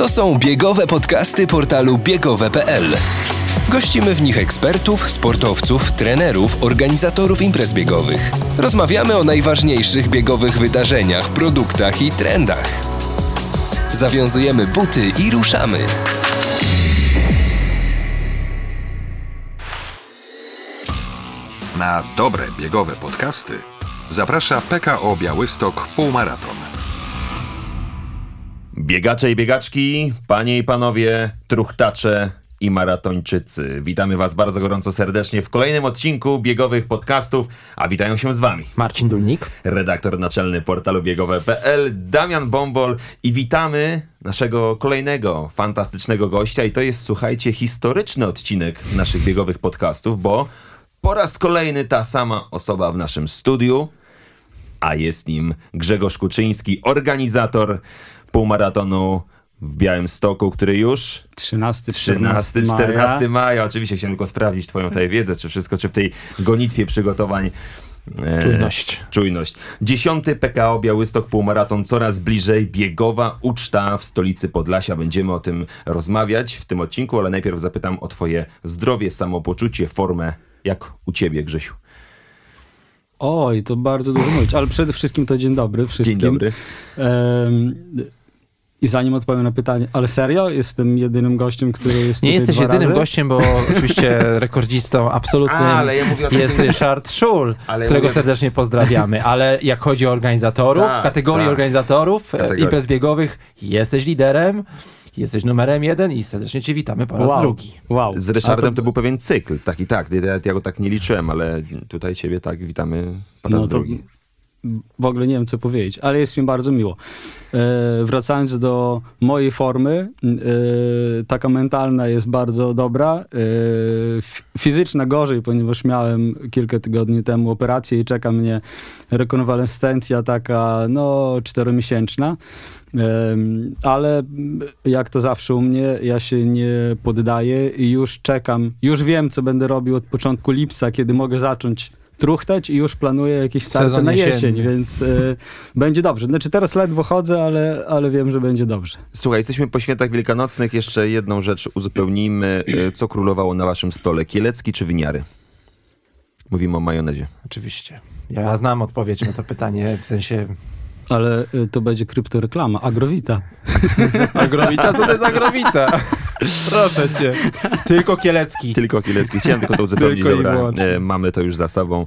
To są biegowe podcasty portalu biegowe.pl. Gościmy w nich ekspertów, sportowców, trenerów, organizatorów imprez biegowych. Rozmawiamy o najważniejszych biegowych wydarzeniach, produktach i trendach. Zawiązujemy buty i ruszamy. Na dobre biegowe podcasty zaprasza PKO Białystok Półmaraton. Biegacze i biegaczki, panie i panowie, truchtacze i maratończycy. Witamy was bardzo gorąco serdecznie w kolejnym odcinku biegowych podcastów, a witają się z wami Marcin Dulnik. redaktor naczelny portalu biegowe.pl Damian Bombol i witamy naszego kolejnego fantastycznego gościa i to jest, słuchajcie, historyczny odcinek naszych biegowych podcastów, bo po raz kolejny ta sama osoba w naszym studiu, a jest nim Grzegorz Kuczyński, organizator półmaratonu w Białymstoku, który już 13, 13, 14 maja. Oczywiście chciałem tylko sprawdzić twoją tutaj wiedzę, czy wszystko, czy w tej gonitwie przygotowań e, Czujność. Czujność. Dziesiąty PKO Białystok Półmaraton coraz bliżej. Biegowa uczta w stolicy Podlasia. Będziemy o tym rozmawiać w tym odcinku, ale najpierw zapytam o twoje zdrowie, samopoczucie, formę. Jak u ciebie, Grzesiu? Oj, to bardzo dużo mówić, ale przede wszystkim to dzień dobry wszystkim. Dzień dobry. I zanim odpowiem na pytanie, ale serio? Jestem jedynym gościem, który jest Nie tutaj jesteś dwa jedynym razy? gościem, bo oczywiście rekordzistą absolutnym A, ale ja mówię o jest takim- Ryszard Szul, Ale ja którego mówię- serdecznie pozdrawiamy. Ale jak chodzi o organizatorów, Tak, w kategorii tak. organizatorów e, Kategorii. imprez biegowych, jesteś liderem, jesteś numerem jeden i serdecznie cię witamy po raz Wow. drugi. Wow. Z Ryszardem A to... był pewien cykl, tak i tak. Ja, ja go tak nie liczyłem, ale tutaj ciebie tak witamy po raz No to drugi. W ogóle nie wiem, co powiedzieć, ale jest mi bardzo miło. E, wracając do mojej formy, e, taka mentalna jest bardzo dobra. E, fizyczna gorzej, ponieważ miałem kilka tygodni temu operację i czeka mnie rekonwalescencja taka, no, czteromiesięczna. Em, Ale jak to zawsze u mnie, ja się nie poddaję i już czekam, już wiem, co będę robił od początku lipca, kiedy mogę zacząć truchtać i już planuję jakieś starty Sezon na jesień, jesienny. więc e, będzie dobrze. Znaczy teraz ledwo chodzę, ale, ale wiem, że będzie dobrze. Słuchaj, jesteśmy po świętach wielkanocnych. Jeszcze jedną rzecz uzupełnijmy. E, Co królowało na waszym stole? Kielecki czy winiary? Mówimy o majonezie. Oczywiście. Ja znam odpowiedź na to pytanie, w sensie Ale e, to będzie kryptoreklama, agrowita. agrowita, co to jest agrowita? Proszę cię. Tylko Kielecki. Tylko Kielecki. Chciałem tylko to uzupełnić. E, mamy to już za sobą.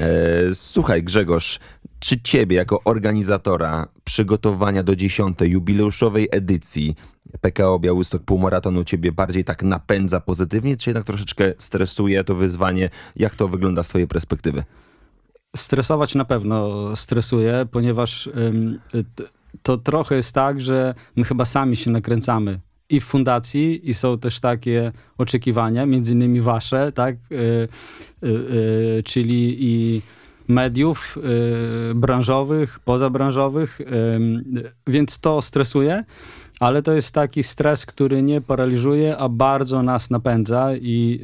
E, Słuchaj, Grzegorz, czy ciebie jako organizatora przygotowania do dziesiątej jubileuszowej edycji PKO Białystok Półmaratonu ciebie bardziej tak napędza pozytywnie, czy jednak troszeczkę stresuje to wyzwanie? Jak to wygląda z twojej perspektywy? Stresować na pewno stresuje, ponieważ to trochę jest tak, że my chyba sami się nakręcamy i w fundacji i są też takie oczekiwania, między innymi wasze, tak, y, y, y, czyli i mediów branżowych, pozabranżowych, więc to stresuje, ale to jest taki stres, który nie paraliżuje, a bardzo nas napędza i,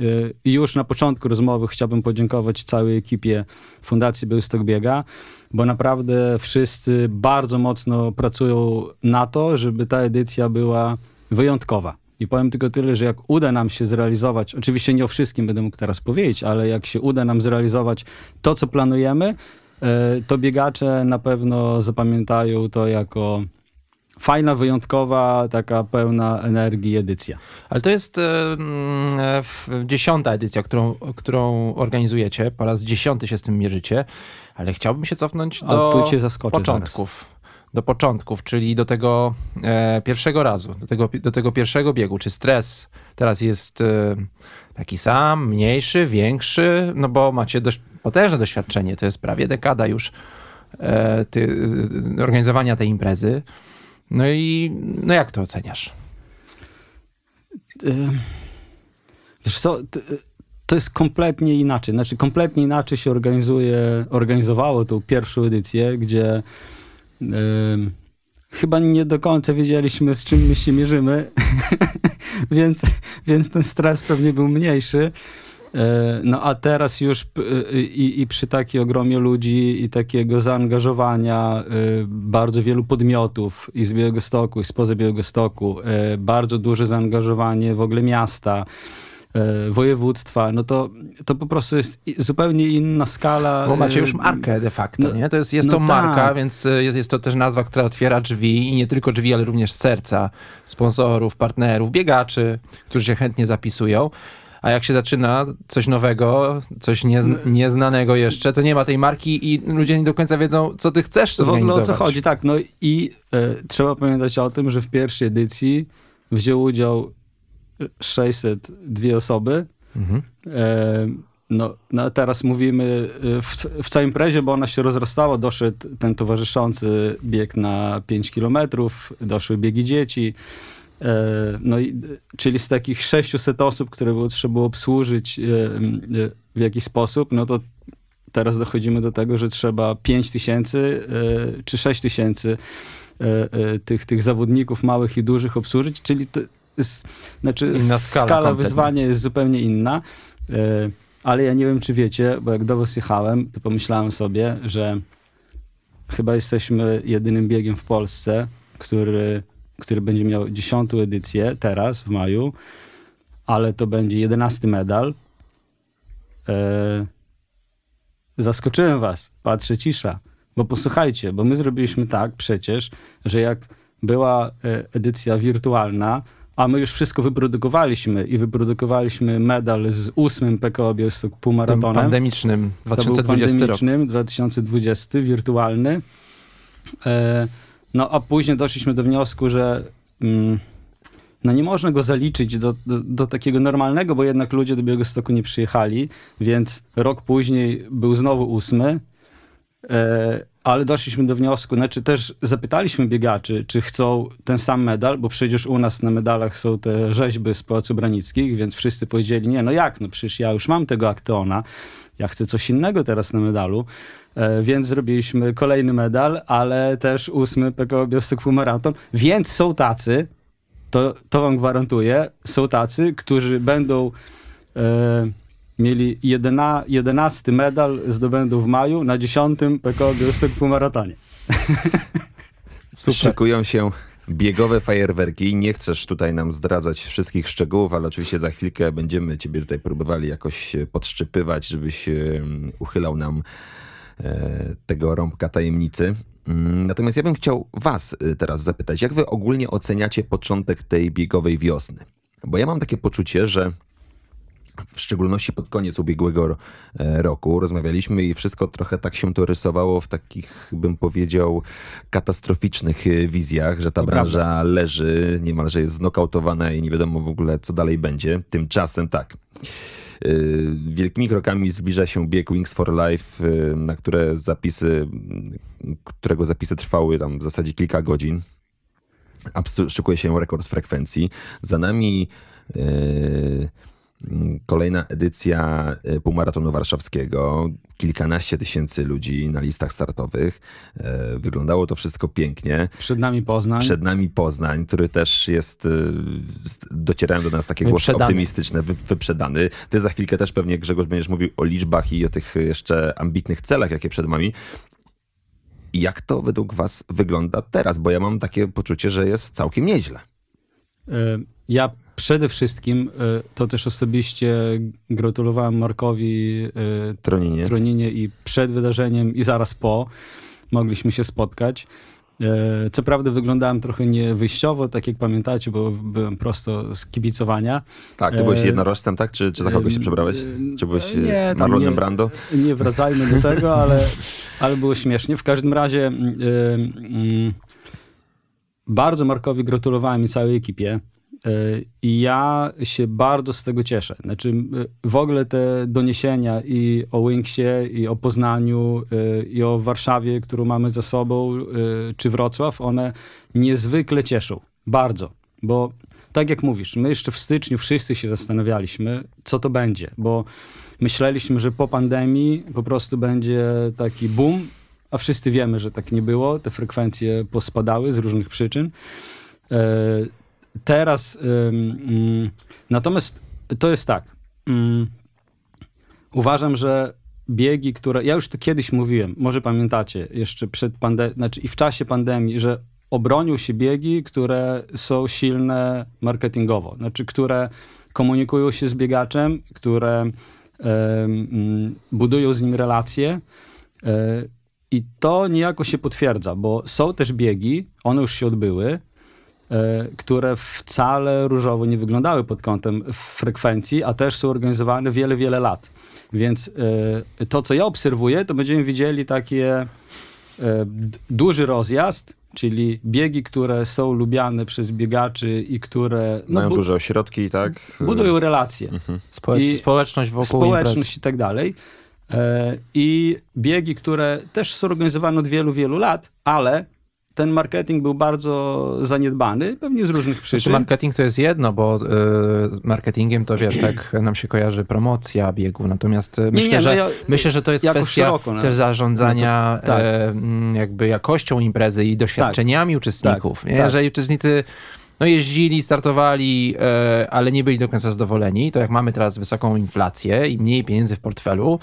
y, już na początku rozmowy chciałbym podziękować całej ekipie Fundacji Białystok Biega, bo naprawdę wszyscy bardzo mocno pracują na to, żeby ta edycja była wyjątkowa. I powiem tylko tyle, że jak uda nam się zrealizować, oczywiście nie o wszystkim będę mógł teraz powiedzieć, ale jak się uda nam zrealizować to, co planujemy, e, to biegacze na pewno zapamiętają to jako fajna, wyjątkowa, taka pełna energii edycja. Ale to jest dziesiąta edycja, którą, którą organizujecie. Po raz dziesiąty się z tym mierzycie, ale chciałbym się cofnąć do początków. Do początków, czyli do tego e, pierwszego razu, do tego, do tego pierwszego biegu. Czy stres teraz jest e, taki sam, mniejszy, większy? No bo macie dość potężne doświadczenie, to jest prawie dekada już e, ty, organizowania tej imprezy. No i no jak to oceniasz? Wiesz co, to jest kompletnie inaczej. Znaczy, kompletnie inaczej się organizuje, organizowało tą pierwszą edycję, gdzie y, chyba nie do końca wiedzieliśmy, z czym my się mierzymy, więc, więc ten stres pewnie był mniejszy. E, no a teraz już p- y, i, i przy takiej ogromie ludzi i takiego zaangażowania bardzo wielu podmiotów i z Białegostoku, i spoza Białegostoku, bardzo duże zaangażowanie w ogóle miasta, województwa, no to, to po prostu jest zupełnie inna skala. Bo macie już markę de facto, no- nie? To jest, jest no to marka, tak. więc jest, jest to też nazwa, która otwiera drzwi i nie tylko drzwi, ale również serca sponsorów, partnerów, biegaczy, którzy się chętnie zapisują. A jak się zaczyna coś nowego, coś niezn nieznanego jeszcze, to nie ma tej marki i ludzie nie do końca wiedzą, co ty chcesz w ogóle o co chodzi, tak. No i e, trzeba pamiętać o tym, że w pierwszej edycji wzięło udział 602 osoby. Mhm. E, no, no teraz mówimy e, w, w całej imprezie, bo ona się rozrastała, doszedł ten towarzyszący bieg na 5 kilometrów, doszły biegi dzieci. E, No i, czyli z takich 600 osób, które było, trzeba było obsłużyć e, e, w jakiś sposób, no to teraz dochodzimy do tego, że trzeba 5 tysięcy czy 6 tysięcy tych, tych zawodników małych i dużych obsłużyć, czyli to jest, znaczy Inna skala skala wyzwania jest zupełnie inna. Ale ja nie wiem, czy wiecie, bo jak do was jechałem, to pomyślałem sobie, że chyba jesteśmy jedynym biegiem w Polsce, który, który będzie miał dziesiątą edycję teraz w maju, ale to będzie jedenasty medal. E, zaskoczyłem was, patrzę cisza. Bo posłuchajcie, bo my zrobiliśmy tak przecież, że jak była e, edycja wirtualna, a my już wszystko wyprodukowaliśmy i wyprodukowaliśmy medal z ósmym PKO Białystok Tym półmaratonem. pandemicznym To był 2020 rok. pandemicznym, 2020, wirtualny. E, no a później doszliśmy do wniosku, że mm, no nie można go zaliczyć do, do, do takiego normalnego, bo jednak ludzie do Białegostoku nie przyjechali, więc rok później był znowu ósmy. E, ale doszliśmy do wniosku, znaczy też zapytaliśmy biegaczy, czy chcą ten sam medal, bo przecież u nas na medalach są te rzeźby z Pałacu Branickich, więc wszyscy powiedzieli, nie, no jak, no przecież ja już mam tego Akteona, ja chcę coś innego teraz na medalu, więc zrobiliśmy kolejny medal, ale też ósmy PKO Białystok Półmaraton, więc są tacy, to, to wam gwarantuję, są tacy, którzy będą e, mieli jedena, jedenasty medal zdobędą w maju na dziesiątym PKO Białystok Półmaratonie. Szykują się biegowe fajerwerki. Nie chcesz tutaj nam zdradzać wszystkich szczegółów, ale oczywiście za chwilkę będziemy ciebie tutaj próbowali jakoś e, podszczypywać, żebyś e, uchylał nam e, tego rąbka tajemnicy. Mm, Natomiast ja bym chciał was e, teraz zapytać, jak wy ogólnie oceniacie początek tej biegowej wiosny? Bo ja mam takie poczucie, że w szczególności pod koniec ubiegłego e, roku rozmawialiśmy i wszystko trochę tak się to rysowało w takich, bym powiedział, katastroficznych e, wizjach, że ta To branża leży, niemalże jest znokautowana i nie wiadomo w ogóle, co dalej będzie. Tymczasem tak. E, Wielkimi krokami zbliża się bieg Wings for Life, e, na które zapisy, którego zapisy trwały tam w zasadzie kilka godzin. Absu- szykuje się rekord frekwencji. Za nami mm, kolejna edycja e, półmaratonu warszawskiego. Kilkanaście tysięcy ludzi na listach startowych. E, Wyglądało to wszystko pięknie. Przed nami Poznań. Przed nami Poznań, który też jest, e, docierają do nas takie głosy optymistyczne, wy, wyprzedany. Ty za chwilkę też pewnie, Grzegorz, będziesz mówił o liczbach i o tych jeszcze ambitnych celach, jakie przed nami. Jak to według was wygląda teraz? Bo ja mam takie poczucie, że jest całkiem nieźle. Ja przede wszystkim e, to też osobiście gratulowałem Markowi e, Troninie. Troninie i przed wydarzeniem i zaraz po mogliśmy się spotkać. E, Co prawda wyglądałem trochę niewyjściowo, tak jak pamiętacie, bo byłem prosto z kibicowania. Tak, ty byłeś jednorożcem, tak? Czy, czy za kogoś się przebrałeś? Czy byłeś Nie, Marlonem nie- Brando? Nie wracajmy do tego, ale, ale było śmiesznie. W każdym razie mm, bardzo Markowi gratulowałem i całej ekipie. I ja się bardzo z tego cieszę. Znaczy, w ogóle te doniesienia i o Wingsie, i o Poznaniu, y, i o Warszawie, którą mamy za sobą, y, czy Wrocław, one niezwykle cieszą. Bardzo. Bo tak jak mówisz, my jeszcze w styczniu wszyscy się zastanawialiśmy, co to będzie, bo myśleliśmy, że po pandemii po prostu będzie taki boom, a wszyscy wiemy, że tak nie było. Te frekwencje pospadały z różnych przyczyn. Teraz ym, mm, natomiast to jest tak. mm, uważam, że biegi, które. Ja już to kiedyś mówiłem, może pamiętacie, jeszcze przed pandemią, znaczy i w czasie pandemii, że obronił się biegi, które są silne marketingowo, znaczy które komunikują się z biegaczem, które um, budują z nim relacje. E, I to niejako się potwierdza, bo są też biegi, one już się odbyły, które wcale różowo nie wyglądały pod kątem frekwencji, a też są organizowane wiele, wiele lat. Więc e, to, co ja obserwuję, to będziemy widzieli takie duży rozjazd, czyli biegi, które są lubiane przez biegaczy i które... No, Mają duże ośrodki, tak? Budują relacje. Mhm. Społecz I społeczność wokół Społeczność imprez. i tak dalej. E, I biegi, które też są organizowane od wielu, wielu lat, ale ten marketing był bardzo zaniedbany, pewnie z różnych Znaczy przyczyn. marketing to jest jedno, bo y, marketingiem to wiesz, tak nam się kojarzy promocja biegu, natomiast y, myślę, nie, no że, ja- myślę, że to jest kwestia szeroko, no. też zarządzania No to- tak. e, jakby jakością imprezy i doświadczeniami uczestników. tak, nie? tak. Jeżeli uczestnicy no jeździli, startowali, e, ale nie byli do końca zadowoleni, to jak mamy teraz wysoką inflację i mniej pieniędzy w portfelu,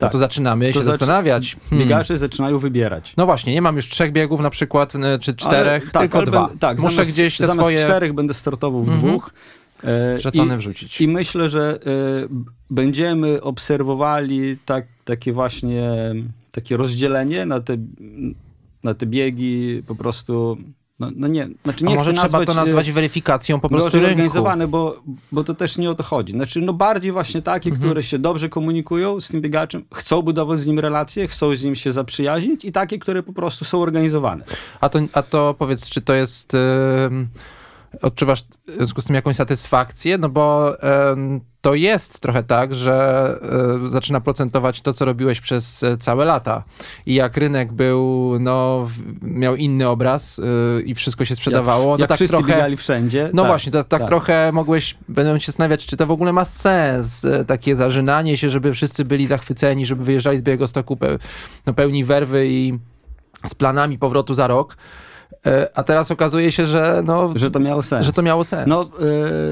no Tak. to zaczynamy się zaczy- zastanawiać. hmm, Biegacze zaczynają wybierać. No właśnie, nie mam już trzech biegów na przykład, n- czy czterech, Ale- tak, tylko dwa. tak, Muszę zamiast, gdzieś te zamiast swoje czterech będę startował w Mhm. dwóch. E, żetony i- wrzucić. I myślę, że y, będziemy obserwowali tak, takie właśnie takie rozdzielenie na te, na te biegi po prostu. No, no nie, znaczy nie A może trzeba nazwać, to y, nazwać weryfikacją po prostu rynku. organizowane, bo, bo to też nie o to chodzi. Znaczy, no bardziej właśnie takie, Mhm. które się dobrze komunikują z tym biegaczem, chcą budować z nim relacje, chcą z nim się zaprzyjaźnić i takie, które po prostu są organizowane. A to, a to powiedz, czy to jest. em, odczuwasz w związku z tym jakąś satysfakcję? No bo to jest trochę tak, że zaczyna procentować to, co robiłeś przez całe lata. I jak rynek był, no, miał inny obraz e, i wszystko się sprzedawało, jak, no tak wszyscy trochę. wszędzie. No tak, właśnie, to tak, tak. trochę mogłeś, będę się zastanawiać, czy to w ogóle ma sens, e, takie zażynanie się, żeby wszyscy byli zachwyceni, żeby wyjeżdżali z Białegostoku pe, no, pełni werwy i z planami powrotu za rok. E, A teraz okazuje się, że, no, Że to miało sens. że to miało sens. No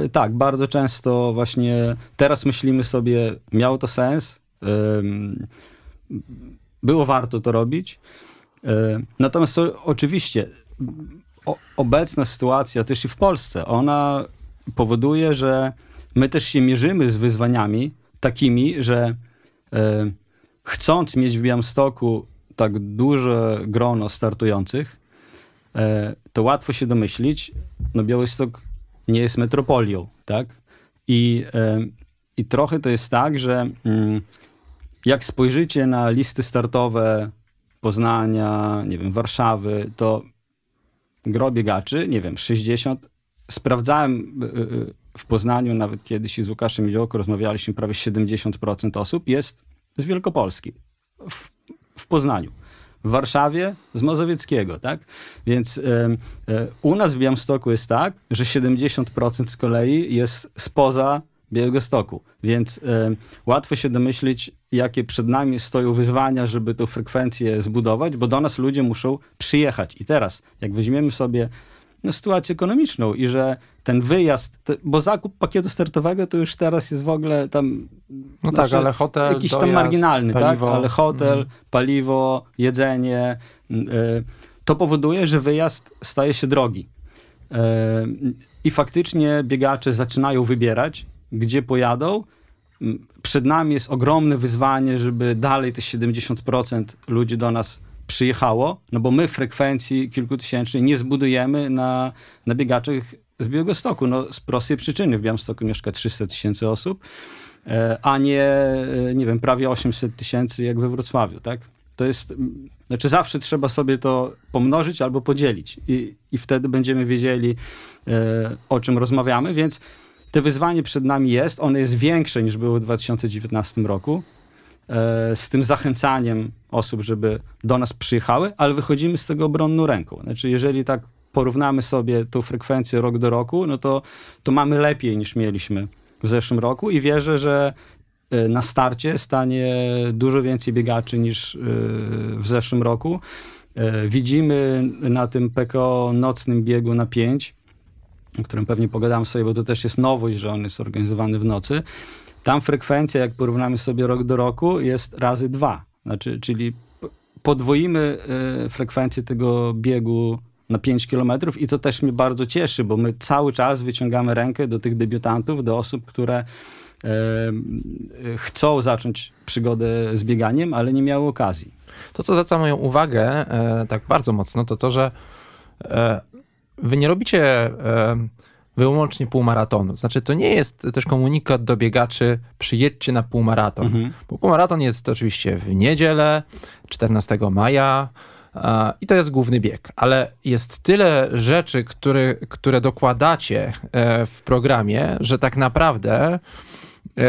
y, tak, bardzo często właśnie teraz myślimy sobie, miało to sens, ym, było warto to robić. Y, natomiast to, oczywiście o, obecna sytuacja też i w Polsce, ona powoduje, że my też się mierzymy z wyzwaniami takimi, że chcąc mieć w Białymstoku tak duże grono startujących, to łatwo się domyślić, no Białystok nie jest metropolią, tak? I, e, i trochę to jest tak, że mm, jak spojrzycie na listy startowe Poznania, nie wiem, Warszawy, to gro biegaczy, nie wiem, 60, sprawdzałem y, w Poznaniu, nawet kiedyś z Łukaszem Miołko rozmawialiśmy, prawie 70% osób jest z Wielkopolski, w, w Poznaniu. W Warszawie z Mazowieckiego, tak? Więc em, e, u nas w Białymstoku jest tak, że 70% z kolei jest spoza Białegostoku, więc em, łatwo się domyślić, jakie przed nami stoją wyzwania, żeby tą frekwencję zbudować, bo do nas ludzie muszą przyjechać. I teraz, jak weźmiemy sobie sytuację ekonomiczną i że ten wyjazd, bo zakup pakietu startowego to już teraz jest w ogóle tam... no znaczy, tak, ale hotel, Jakiś tam dojazd, marginalny, paliwo. tak? Ale hotel, Mhm. paliwo, jedzenie, y, to powoduje, że wyjazd staje się drogi. Y, I faktycznie biegacze zaczynają wybierać, gdzie pojadą. Mm, Przed nami jest ogromne wyzwanie, żeby dalej te 70% ludzi do nas przyjechało, no bo my frekwencji kilkutysięcznej nie zbudujemy na, na biegaczach z Białegostoku. No, z prostej przyczyny w Białymstoku mieszka 300 tysięcy osób, e, a nie, e, nie wiem, prawie 800 tysięcy jak we Wrocławiu, tak? To jest, znaczy zawsze trzeba sobie to pomnożyć albo podzielić i, i wtedy będziemy wiedzieli, e, o czym rozmawiamy, więc te wyzwanie przed nami jest, ono jest większe niż było w 2019 roku, z tym zachęcaniem osób, żeby do nas przyjechały, ale wychodzimy z tego obronną ręką. Znaczy, jeżeli tak porównamy sobie tą frekwencję rok do roku, no to, to mamy lepiej niż mieliśmy w zeszłym roku i wierzę, że e, na starcie stanie dużo więcej biegaczy niż e, w zeszłym roku. E, Widzimy na tym PKO nocnym biegu na 5, o którym pewnie pogadam sobie, bo to też jest nowość, że on jest organizowany w nocy. Tam frekwencja, jak porównamy sobie rok do roku, jest razy dwa. Znaczy, czyli podwoimy y, frekwencję tego biegu na 5 km i to też mnie bardzo cieszy, bo my cały czas wyciągamy rękę do tych debiutantów, do osób, które e, y, chcą zacząć przygodę z bieganiem, ale nie miały okazji. To, co zwraca moją uwagę e, tak bardzo mocno, to to, że e, wy nie robicie e, wyłącznie półmaratonu. Znaczy, to nie jest też komunikat do biegaczy, przyjedźcie na półmaraton. Mhm. Bo półmaraton jest oczywiście w niedzielę, 14 maja, i to jest główny bieg. Ale jest tyle rzeczy, które, które dokładacie e, w programie, że tak naprawdę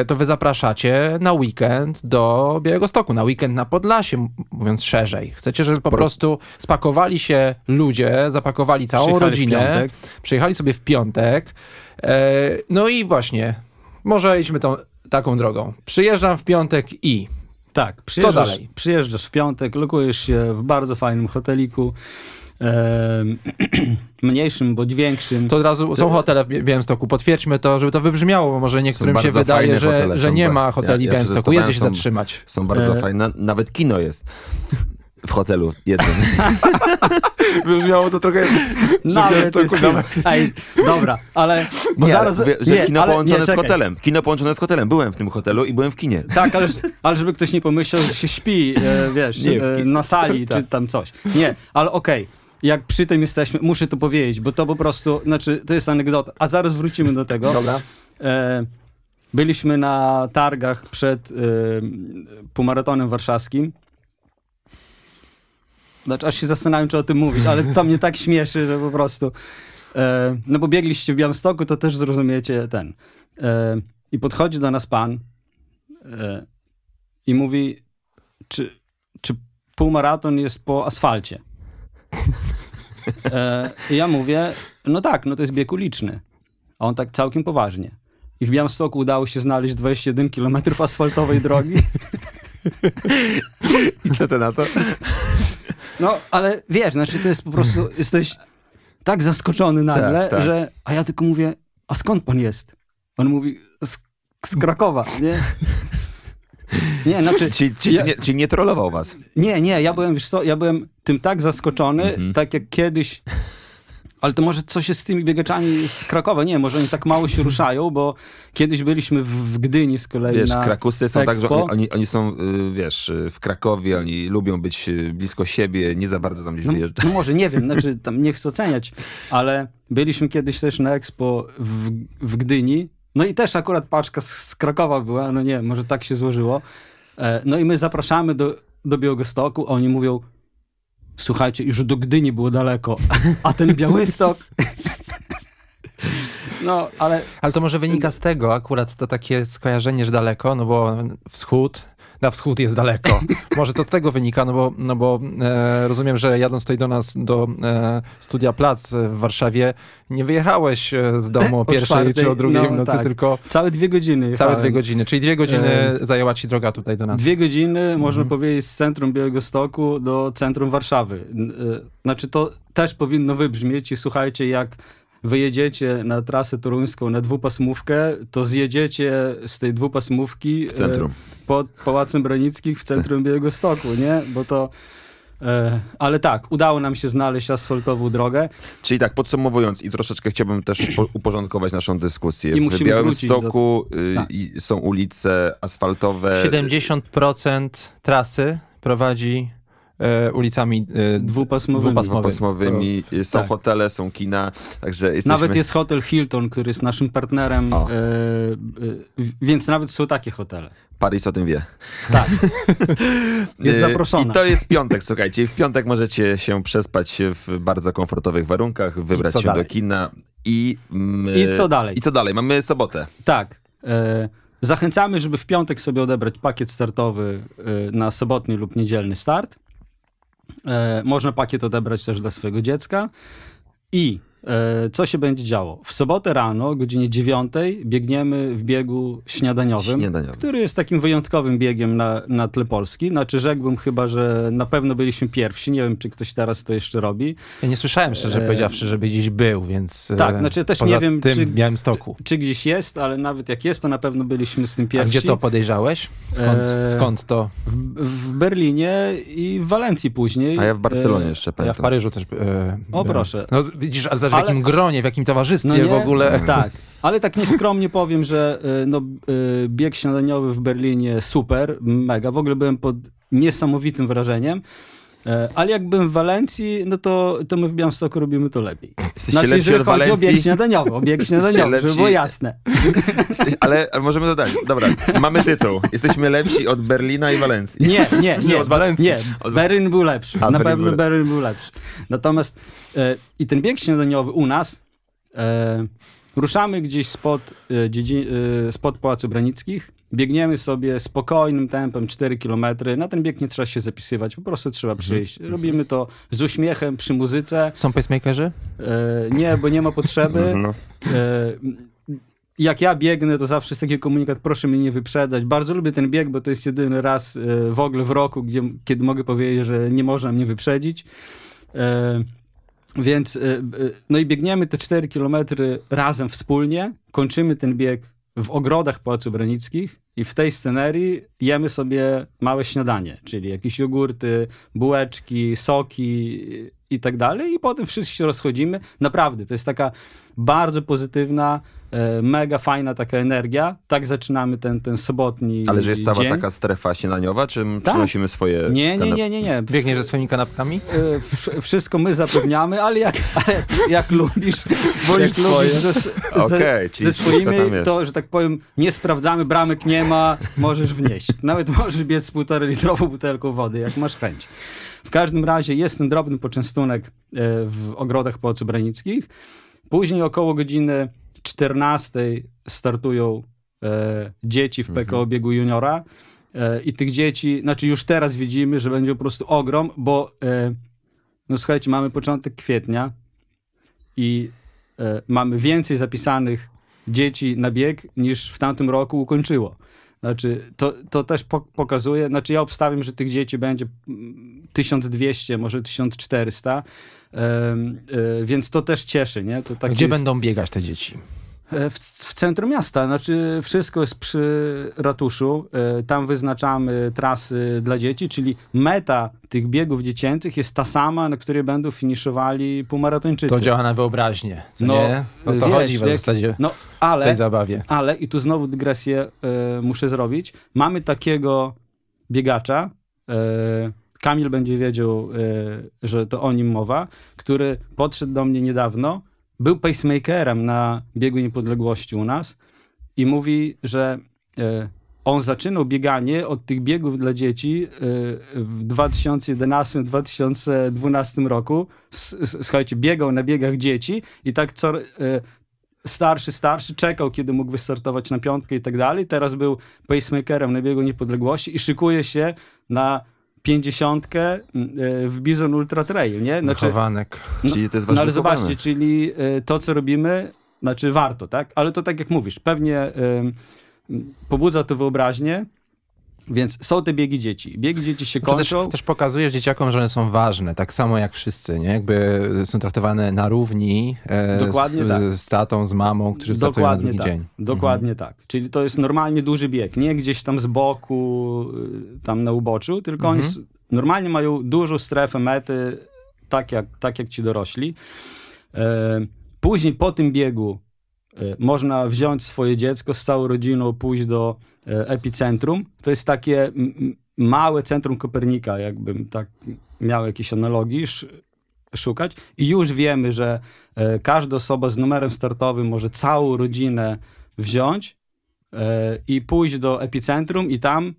to wy zapraszacie na weekend do Białego Stoku, na weekend na Podlasie, mówiąc szerzej. Chcecie, żeby po prostu spakowali się ludzie, zapakowali całą Przyjechali rodzinę, przyjechali sobie w piątek. E, no i właśnie, może idźmy tą taką drogą. Przyjeżdżam w piątek i Tak, przyjeżdżasz, dalej? przyjeżdżasz w piątek, lokujesz się w bardzo fajnym hoteliku, em, mniejszym bądź większym. to od razu są hotele w Białymstoku. Potwierdźmy to, żeby to wybrzmiało, bo może niektórym się wydaje, że, hotele, że nie ma hoteli ja- w ja Białymstoku. Jedzie się są- zatrzymać. Są bardzo E, fajne, nawet kino jest w hotelu jednym. Brzmiało to trochę... Nawet to jest, Ej, dobra, ale bo Nie, zaraz, ale, że nie, kino ale- połączone nie, z hotelem. Kino połączone z hotelem. Byłem w tym hotelu i byłem w kinie. Tak, ale, ale żeby ktoś nie pomyślał, że się śpi, e, wiesz, Nie, e, na sali czy tam coś. Nie, ale okej. Jak przy tym jesteśmy, muszę to powiedzieć, bo to po prostu, znaczy, to jest anegdota. A zaraz wrócimy do tego. Dobra. E, byliśmy na targach przed e, półmaratonem warszawskim. Znaczy, aż się zastanawiam, czy o tym mówić, ale to mnie tak śmieszy, że po prostu. E, no bo biegliście w Białymstoku, to też zrozumiecie ten. E, I podchodzi do nas pan e, i mówi, czy, czy półmaraton jest po asfalcie? E, I ja mówię, no tak, no to jest bieg uliczny. A on tak całkiem poważnie. I w Białymstoku udało się znaleźć 21 km asfaltowej drogi. I co ty na to? No, ale wiesz, znaczy to jest po prostu, jesteś tak zaskoczony nagle, Tak, tak. że, a ja tylko mówię, a skąd pan jest? On mówi, z, z Krakowa, nie? Nie, znaczy, Czyli, czyli, ja- nie, czyli nie trollował was. nie, nie, ja byłem, wiesz co, ja byłem tym tak zaskoczony, Mhm. tak jak kiedyś, ale to może coś jest z tymi biegaczami z Krakowa, nie, może oni tak mało się ruszają, bo kiedyś byliśmy w, w Gdyni z kolei Wiesz, na Krakusy są tak, że Expo. oni, oni, są, y, wiesz, y, w Krakowie, oni lubią być y, blisko siebie, nie za bardzo tam gdzieś No, wyjeżdżać. no może, nie wiem, znaczy tam nie chcę oceniać, ale byliśmy kiedyś też na Expo w, w Gdyni, no i też akurat paczka z, z Krakowa była, no nie, może tak się złożyło. E, No i my zapraszamy do, do Białegostoku, oni mówią, słuchajcie, już do Gdyni było daleko, a ten Białystok... No, ale Ale to może wynika z tego akurat to takie skojarzenie, że daleko, no bo wschód, na wschód jest daleko. Może to z tego wynika, no bo, no bo e, rozumiem, że jadąc tutaj do nas, do e, Studia Plac w Warszawie, nie wyjechałeś e, z domu o O pierwszej czwartej, czy o drugiej no w nocy, tak. tylko całe dwie godziny całe dwie godziny. Czyli dwie godziny E, zajęła ci droga tutaj do nas. Dwie godziny, można Mhm. powiedzieć, z centrum Białegostoku do centrum Warszawy. Y, Znaczy, to też powinno wybrzmieć i słuchajcie, jak wyjedziecie na trasę toruńską na dwupasmówkę, to zjedziecie z tej dwupasmówki W centrum. e, pod Pałacem Branickich w centrum Białegostoku, nie? Bo to... e, Ale tak, udało nam się znaleźć asfaltową drogę. Czyli tak, podsumowując i troszeczkę chciałbym też po, uporządkować naszą dyskusję. I w Białymstoku y, Tak. są ulice asfaltowe. 70% trasy prowadzi ulicami e, Dwupasmowymi. dwupasmowymi. pasmowymi, y, są tak. hotele, są kina, także jesteśmy... Nawet jest hotel Hilton, który jest naszym partnerem, e, e, więc nawet są takie hotele. Paris o tym wie. Tak. Jest zaproszona. I to jest piątek, słuchajcie. I w piątek możecie się przespać w bardzo komfortowych warunkach, wybrać się do dalej? kina i... mm, I co dalej? I co dalej? Mamy sobotę. Tak. E, zachęcamy, żeby w piątek sobie odebrać pakiet startowy e, na sobotni lub niedzielny start. E, można pakiet odebrać też dla swojego dziecka. I Co się będzie działo? W sobotę rano o godzinie 9 biegniemy w biegu śniadaniowym, Śniadaniowym. który jest takim wyjątkowym biegiem na, na tle Polski. Znaczy rzekłbym chyba, że na pewno byliśmy pierwsi. Nie wiem, czy ktoś teraz to jeszcze robi. Ja nie słyszałem, szczerze E, powiedziawszy, żeby gdzieś był, więc... Tak, e, znaczy też poza nie wiem, tym czy- w Białymstoku. Czy gdzieś jest, ale nawet jak jest, to na pewno byliśmy z tym A pierwsi. gdzie to podejrzałeś? Skąd, E, skąd to? W, w Berlinie i w Walencji później. A ja w Barcelonie E, jeszcze Ja w pamiętam. Paryżu też e, O, proszę. No widzisz, ale Ale- jakim gronie, w jakim towarzystwie No nie? w ogóle. Tak, ale tak nieskromnie powiem, że y, no, y, bieg śniadaniowy w Berlinie super, mega. W ogóle byłem pod niesamowitym wrażeniem. E, Ale jak byłem w Walencji, no to, to my w Białymstoku robimy to lepiej. Jesteście Znaczy, lepsi jeżeli od chodzi o bieg Walencji? śniadaniowy, o bieg śniadaniowy, żeby było jasne. Jesteś, ale możemy dodać. Dobra, mamy tytuł. Jesteśmy lepsi od Berlina i Walencji. Nie, nie, nie. od Walencji. Nie, Od- Berlin był lepszy. A, Na Berlin pewno był- Berlin był lepszy. Natomiast e, i ten bieg śniadaniowy u nas e, ruszamy gdzieś spod, e, dziedzi, e, spod Pałacu Branickich, biegniemy sobie spokojnym tempem 4 km. Na ten bieg nie trzeba się zapisywać, po prostu trzeba Mhm. przyjść. Robimy to z uśmiechem, przy muzyce. Są pacemakerzy? E, nie, bo nie ma potrzeby. No. E, jak ja biegnę, to zawsze jest taki komunikat, proszę mnie nie wyprzedzać. Bardzo lubię ten bieg, bo to jest jedyny raz e, w ogóle w roku, gdzie, kiedy mogę powiedzieć, że nie można mnie wyprzedzić. E, Więc, e, e, no i biegniemy te 4 kilometry razem wspólnie, kończymy ten bieg w ogrodach Pałacu Branickich i w tej scenerii jemy sobie małe śniadanie, czyli jakieś jogurty, bułeczki, soki i tak dalej i potem wszyscy się rozchodzimy. Naprawdę, to jest taka bardzo pozytywna, e, mega fajna taka energia. Tak zaczynamy ten, ten sobotni Ale że jest cała dzień. taka strefa śniadaniowa, czy Tak. przynosimy swoje... Nie, nie, nie, nie, nie. Biegniesz ze swoimi kanapkami? E, wsz- wszystko my zapewniamy, ale jak, ale jak lubisz, Wolisz jak lubisz ze, ze, czyli ze swoimi, to, że tak powiem, nie sprawdzamy, bramek nie ma, możesz wnieść. Nawet możesz biec z półtorej litrową butelką wody, jak masz chęć. W każdym razie jest ten drobny poczęstunek e, w ogrodach Pałacu Branickich. Później około godziny 14 startują e, dzieci w PKO biegu juniora. E, I tych dzieci, znaczy już teraz widzimy, że będzie po prostu ogrom, bo e, no słuchajcie, mamy początek kwietnia i mamy więcej zapisanych dzieci na bieg niż w tamtym roku ukończyło. Znaczy, to, to też po, pokazuje, znaczy ja obstawiam, że tych dzieci będzie mm, 1200, może 1400, em, e, więc to też cieszy, nie? To Gdzie jest- będą biegać te dzieci? E, W, w centrum miasta, znaczy wszystko jest przy ratuszu. E, Tam wyznaczamy trasy dla dzieci, czyli meta tych biegów dziecięcych jest ta sama, na której będą finiszowali półmaratończycy. To działa na wyobraźnię, co No, nie? O to wiesz, chodzi w jak- zasadzie No, w tej ale, zabawie. ale, i tu znowu dygresję e, muszę zrobić, mamy takiego biegacza, e, Kamil będzie wiedział, e, że to o nim mowa, który podszedł do mnie niedawno, był pacemakerem na biegu niepodległości u nas i mówi, że e, on zaczynał bieganie od tych biegów dla dzieci e, w 2011-2012 roku. Słuchajcie, biegał na biegach dzieci i tak co, e, starszy, starszy, czekał, kiedy mógł wystartować na piątkę i tak dalej. Teraz był pacemakerem na biegu niepodległości i szykuje się na pięćdziesiątkę e, w Bizon Ultra Trail, nie? Znaczy, Chowanek. Czyli to jest no ale zobaczcie, czyli y, to, co robimy, znaczy warto, tak? Ale to tak jak mówisz, pewnie y, pobudza to wyobraźnię, więc są te biegi dzieci. Biegi dzieci się To też, kończą. też pokazujesz dzieciakom, że one są ważne, tak samo jak wszyscy, nie? Jakby są traktowane na równi e, Dokładnie z, tak. z tatą, z mamą, którzy startują na drugi tak. dzień. Dokładnie tak. Czyli to jest normalnie duży bieg, nie gdzieś tam z boku, y, tam na uboczu, tylko Mhm. oni normalnie mają dużą strefę mety, tak jak, tak jak ci dorośli. E, Później po tym biegu e, można wziąć swoje dziecko z całą rodziną, pójść do epicentrum. To jest takie małe centrum Kopernika, jakbym tak miał jakieś analogii sz- szukać. I już wiemy, że e, każda osoba z numerem startowym może całą rodzinę wziąć e, i pójść do epicentrum i tam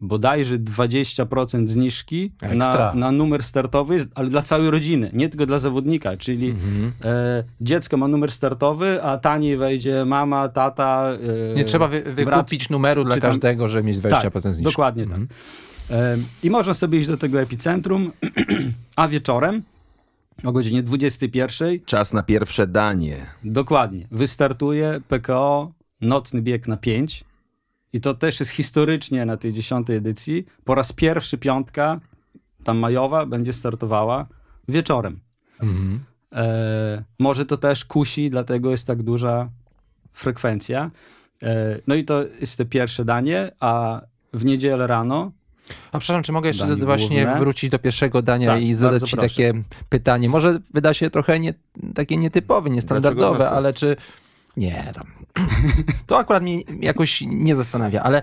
bodajże 20% zniżki na, na numer startowy, ale dla całej rodziny, nie tylko dla zawodnika, czyli Mhm. e, dziecko ma numer startowy, a taniej wejdzie mama, tata. E, Nie trzeba wy, wykupić numeru dla tam- każdego, żeby mieć 20% tak, zniżki. Dokładnie Mhm. tak. E, I można sobie iść do tego epicentrum, a wieczorem o godzinie 21. Czas na pierwsze danie. Dokładnie. Wystartuje PKO Nocny Bieg na 5. I to też jest historycznie na tej dziesiątej edycji. Po raz pierwszy piątka, tam majowa, będzie startowała wieczorem. E, może to też kusi, dlatego jest tak duża frekwencja. E, no i to jest te pierwsze danie, a w niedzielę rano A przepraszam, czy mogę jeszcze Danie właśnie główne. wrócić do pierwszego dania Tak, i zadać ci proszę. takie pytanie. Może wyda się trochę nie, takie nietypowe, niestandardowe, ale czy... Nie, tam... to akurat mnie jakoś nie zastanawia, ale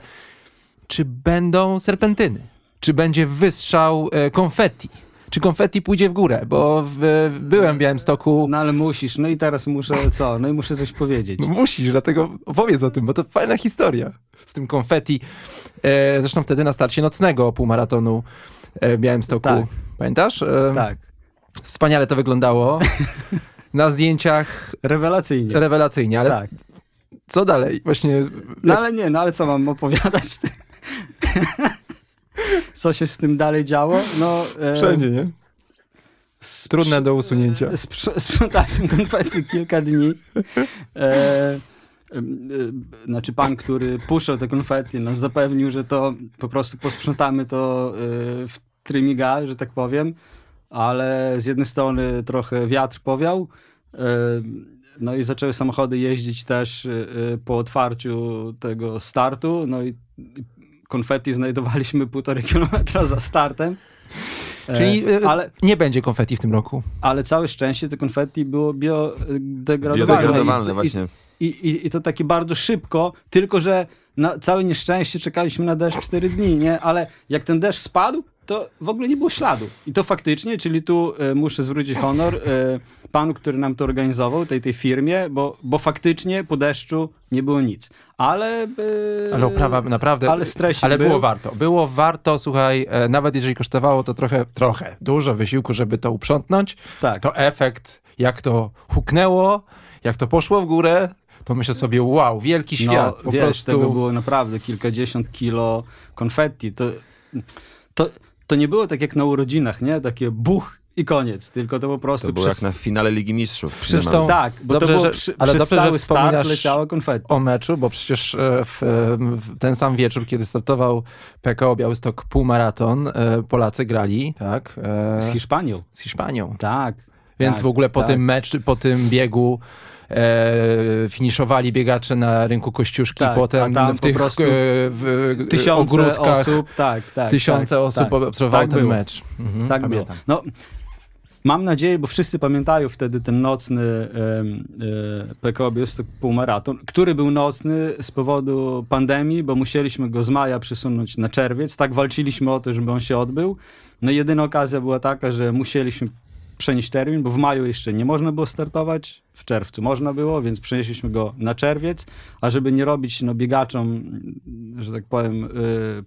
czy będą serpentyny? Czy będzie wystrzał e, konfetti? Czy konfetti pójdzie w górę? Bo w, byłem w Białymstoku... No ale musisz, no i teraz muszę co? No i muszę coś powiedzieć. No musisz, dlatego opowiedz o tym, bo to fajna historia z tym konfetti. E, zresztą wtedy na starcie nocnego półmaratonu e, w Białymstoku. Tak. Pamiętasz? E, Tak, Wspaniale to wyglądało. Na zdjęciach rewelacyjnie. rewelacyjnie, ale tak. co dalej? Właśnie No ale nie, no ale co mam opowiadać? co się z tym dalej działo? No, e, wszędzie, nie? Trudne do usunięcia. sprz- Sprzątaliśmy konfetti kilka dni. E, e, e, znaczy pan, który puszczał te konfetti, nas zapewnił, że to po prostu posprzątamy to e, w trymiga, że tak powiem, ale z jednej strony trochę wiatr powiał, e, no i zaczęły samochody jeździć też e, po otwarciu tego startu, no i konfetti znajdowaliśmy półtorej kilometra za startem. E, Czyli e, ale, nie będzie konfetti w tym roku. ale całe szczęście to konfetti było biodegradowalne. Biodegradowalne, I, właśnie. I, i, I to takie bardzo szybko, tylko że na całe nieszczęście czekaliśmy na deszcz 4 dni, nie? Ale jak ten deszcz spadł, to w ogóle nie było śladu. I to faktycznie, czyli tu e, muszę zwrócić honor e, panu, który nam to organizował, tej, tej firmie, bo, bo faktycznie po deszczu nie było nic. Ale... E, Ale oprawa naprawdę. Ale Ale był. było warto. Było warto, słuchaj, e, nawet jeżeli kosztowało to trochę, trochę, dużo wysiłku, żeby to uprzątnąć, Tak. to efekt, jak to huknęło, jak to poszło w górę, to myślę sobie, wow, wielki świat. No, po wiesz, prostu. tego było naprawdę kilkadziesiąt kilo konfetti. To, to, to nie było tak jak na urodzinach, nie? Takie buch i koniec, tylko to po prostu To było przez... jak na finale Ligi Mistrzów. Przez tą- Tak, bo Dobrze, to było że- przy, ale przez dobrze, że cały start wspominasz leciało konfetti. o meczu, bo przecież e, w, w ten sam wieczór, kiedy startował PKO Białystok półmaraton, e, Polacy grali, tak, e, Z Hiszpanią. z Hiszpanią. Tak. Więc tak, w ogóle po tak. tym meczu, po tym biegu e, finiszowali biegacze na rynku Kościuszki, Tak, potem w po tych e, w, Tysiące ogródkach osób, tak, tak. tysiące tak, osób tak. obserwowało Tak ten było. mecz. Mhm, Tak pamiętam. było. No, mam nadzieję, bo wszyscy pamiętają wtedy ten nocny em, e, PKO Białystok półmaraton, który był nocny z powodu pandemii, bo musieliśmy go z maja przesunąć na czerwiec. Tak walczyliśmy o to, żeby on się odbył. No jedyna okazja była taka, że musieliśmy przenieść termin, bo w maju jeszcze nie można było startować, w czerwcu można było, więc przenieśliśmy go na czerwiec, a żeby nie robić no, biegaczom, że tak powiem, y,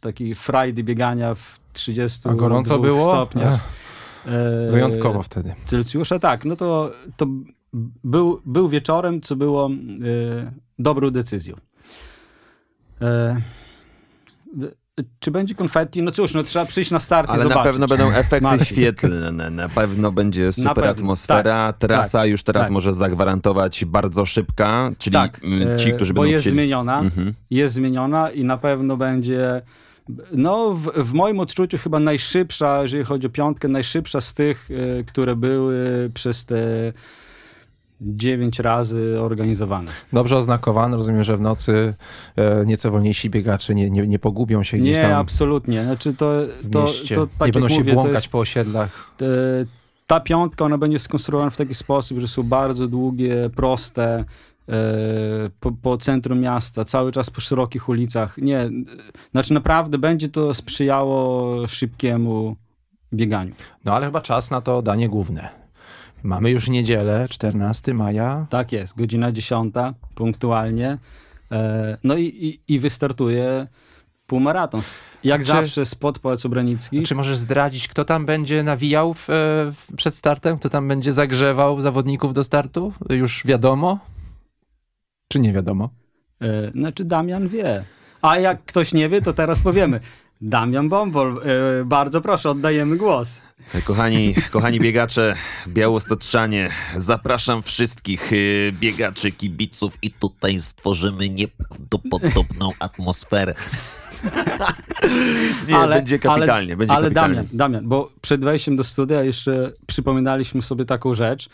takiej frajdy biegania w 30 A gorąco było? stopniach. E, Wyjątkowo wtedy. Celsjusza, tak, no to, to był, był wieczorem, co było e, dobrą decyzją. D- czy będzie konfetti? No cóż, no trzeba przyjść na start i Ale na zobaczyć. pewno będą efekty Marcin. świetlne, na pewno będzie super atmosfera. Trasa już teraz tak. może zagwarantować bardzo szybka, czyli Tak, mm, ci, e, którzy bo będą jest chcieli... zmieniona, Mhm. jest zmieniona i na pewno będzie no w, w moim odczuciu chyba najszybsza, jeżeli chodzi o piątkę, najszybsza z tych, e, które były przez te dziewięć razy organizowane. Dobrze oznakowane, rozumiem, że w nocy e, nieco wolniejsi biegacze nie, nie, nie pogubią się gdzieś Nie, tam absolutnie. Znaczy to, to, to tak nie będą się mówię, błąkać jest, po osiedlach. ta piątka, ona będzie skonstruowana w taki sposób, że są bardzo długie, proste, e, po, po centrum miasta, cały czas po szerokich ulicach. Nie, znaczy naprawdę będzie to sprzyjało szybkiemu bieganiu. No ale chyba czas na to danie główne. Mamy już niedzielę, 14 maja. Tak jest, godzina 10, punktualnie. E, no i, i, i wystartuje półmaraton. Jak Czy- zawsze spod Pałacu Branicki. Czy możesz zdradzić, kto tam będzie nawijał w, e, w, przed startem? Kto tam będzie zagrzewał zawodników do startu? Już wiadomo? Czy nie wiadomo? E, Znaczy Damian wie. A jak ktoś nie wie, to teraz powiemy. Damian Bombol, e, bardzo proszę, oddajemy głos. Kochani, kochani biegacze, białostocczanie, zapraszam wszystkich y, biegaczy, kibiców I tutaj stworzymy nieprawdopodobną atmosferę. Nie, będzie kapitalnie, ale, będzie ale kapitalnie. Damian, Damian, bo przed wejściem do studia jeszcze przypominaliśmy sobie taką rzecz,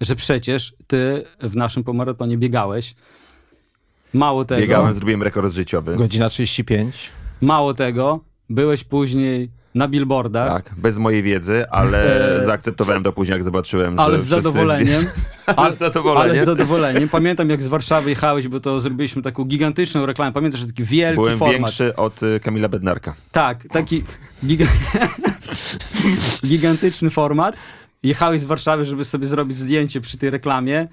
że przecież ty w naszym pomaratonie biegałeś. Mało tego, Biegałem, zrobiłem rekord życiowy. Godzina 35. mało tego, byłeś później na billboardach, Tak, bez mojej wiedzy, ale zaakceptowałem to później, jak zobaczyłem, ale że z zadowoleniem. Ale z zadowoleniem. Ale z zadowoleniem. Pamiętam, jak z Warszawy jechałeś, bo to zrobiliśmy taką gigantyczną reklamę. Pamiętasz, że taki wielki Byłem format. większy od y, Kamila Bednarka. Tak, taki giga... gigantyczny format. Jechałeś z Warszawy, żeby sobie zrobić zdjęcie przy tej reklamie.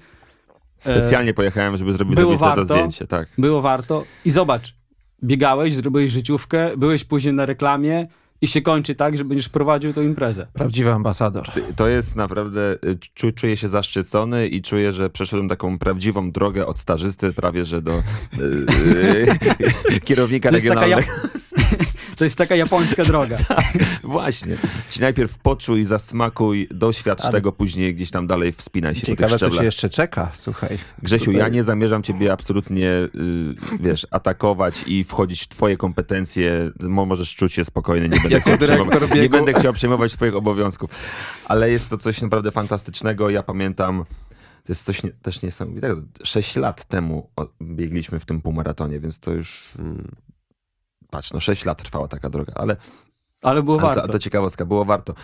Specjalnie pojechałem, żeby zrobić było sobie to zdjęcie, tak. Było warto. I zobacz, biegałeś, zrobiłeś życiówkę, byłeś później na reklamie i się kończy tak, że będziesz prowadził tą imprezę. Prawdziwy ambasador. To jest naprawdę, y, czu, czuję się zaszczycony i czuję, że przeszedłem taką prawdziwą drogę od stażysty prawie, że do y, y, kierownika To jest, taka regionalnego. ja... to jest taka japońska droga. Właśnie. Ci najpierw poczuj, zasmakuj, doświadcz Ale- tego, później gdzieś tam dalej wspinaj się po tych Ciekawe, co szczeblach. cię jeszcze czeka, słuchaj. Grzesiu, Tutaj- ja nie zamierzam ciebie absolutnie, y, wiesz, atakować i wchodzić w twoje kompetencje. Mo- Możesz czuć się spokojny, nie będę, chciał dyrektor przejmować, nie biegu. będę chciał przejmować twoich obowiązków. Ale jest to coś naprawdę fantastycznego. Ja pamiętam, to jest coś nie, też niesamowitego. Sześć lat temu biegliśmy w tym półmaratonie, więc to już... Patrz, no sześć lat trwała taka droga, ale, Ale było ale warto. to, to ciekawostka, było warto.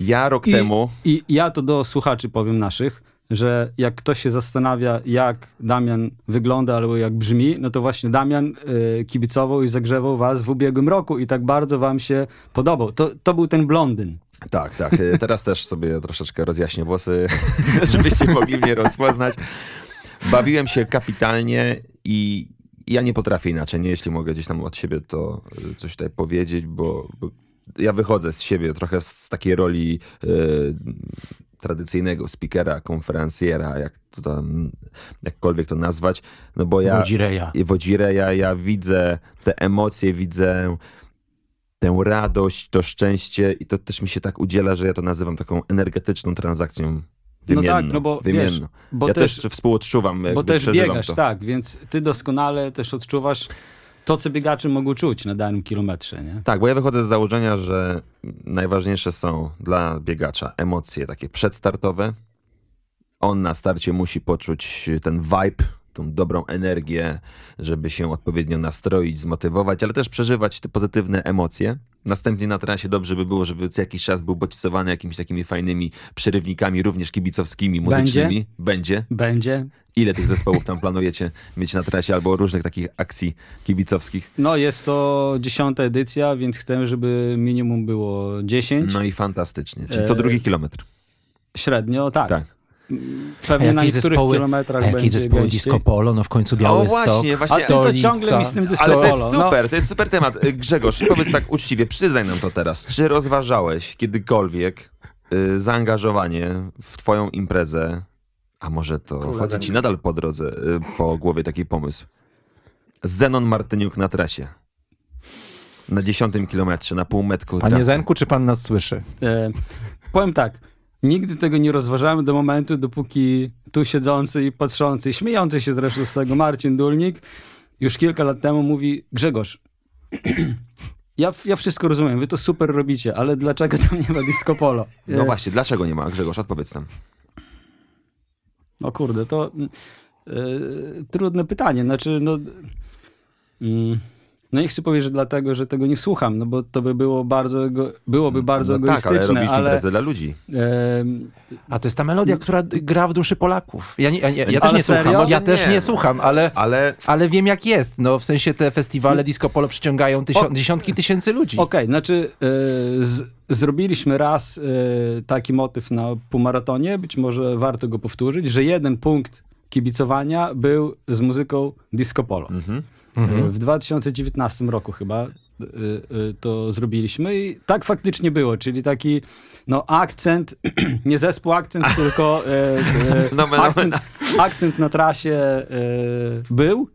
Ja rok I- temu... I ja to do słuchaczy powiem naszych, że jak ktoś się zastanawia, jak Damian wygląda albo jak brzmi, no to właśnie Damian y, kibicował i zagrzewał was w ubiegłym roku i tak bardzo wam się podobał. To, to był ten blondyn. Tak, tak. Y, Teraz też sobie troszeczkę rozjaśnię włosy, żebyście mogli mnie rozpoznać. Bawiłem się kapitalnie i ja nie potrafię inaczej, nie? Jeśli mogę gdzieś tam od siebie to y, coś tutaj powiedzieć, bo, bo ja wychodzę z siebie trochę z, z takiej roli y, tradycyjnego speakera, konferencjera, jak to tam, jakkolwiek to nazwać, no bo ja... Wodzireja. Wodzireja, ja widzę te emocje, widzę tę radość, to szczęście i to też mi się tak udziela, że ja to nazywam taką energetyczną transakcją no tak, no bo wiesz, bo ja też, też, współodczuwam, bo też biegasz, to. tak, więc ty doskonale też odczuwasz to, co biegacze mogą czuć na danym kilometrze, nie? Tak, bo ja wychodzę z założenia, że najważniejsze są dla biegacza emocje takie przedstartowe. On na starcie musi poczuć ten vibe, tą dobrą energię, żeby się odpowiednio nastroić, zmotywować, ale też przeżywać te pozytywne emocje. Następnie na trasie dobrze by było, żeby co jakiś czas był bodźcowany jakimiś takimi fajnymi przerywnikami, również kibicowskimi, muzycznymi. Będzie. Będzie. Ile tych zespołów tam planujecie mieć na trasie albo różnych takich akcji kibicowskich? No jest to dziesiąta edycja, więc chcę, żeby minimum było 10. No i fantastycznie. Czyli co E, drugi kilometr. Średnio, tak. Tak. Pewnie na niektórych zespoły- kilometrach A jakie będzie zespoły gęściej. disco polo? No w końcu Białystok. właśnie, właśnie. A ty to ciągle mi z tym disco Ale to jest no. super, to jest super temat. Y, Grzegorz, powiedz tak uczciwie, przyznaj nam to teraz. Czy rozważałeś kiedykolwiek y, zaangażowanie w twoją imprezę, a może to chodzi ci nadal po drodze, y, po głowie taki pomysł? Zenon Martyniuk na trasie. Na dziesiątym kilometrze, na półmetku Panie trasy. Zenku, czy pan nas słyszy? E, powiem tak, nigdy tego nie rozważałem do momentu, dopóki tu siedzący i patrzący, i śmiejący się zresztą z tego Marcin Dulnik już kilka lat temu mówi, Grzegorz, ja, ja wszystko rozumiem, wy to super robicie, ale dlaczego tam nie ma disco polo? E, No właśnie, dlaczego nie ma? Grzegorz, odpowiedz nam. No kurde, to e, trudne pytanie. Znaczy, no, mm, no nie chcę powiedzieć, że dlatego, że tego nie słucham, no bo to by było bardzo, ego, byłoby bardzo no tak, ale egoistyczne, robisz ale, imprezę dla ludzi. A to jest ta melodia, która gra w duszy Polaków. Ja, nie, ja, nie, ja Ale też nie serio? słucham. Ja Może też nie. nie słucham, ale, Ale ale wiem jak jest. No w sensie te festiwale disco polo przyciągają tysio- O- dziesiątki tysięcy ludzi. Okej, znaczy e, z, zrobiliśmy raz e, taki motyw na półmaratonie, być może warto go powtórzyć, że jeden punkt kibicowania był z muzyką disco polo. Mhm. W 2019 roku chyba e, e, to zrobiliśmy i tak faktycznie było, czyli taki no akcent, nie zespół akcent, tylko e, e, akcent, akcent na trasie e, był.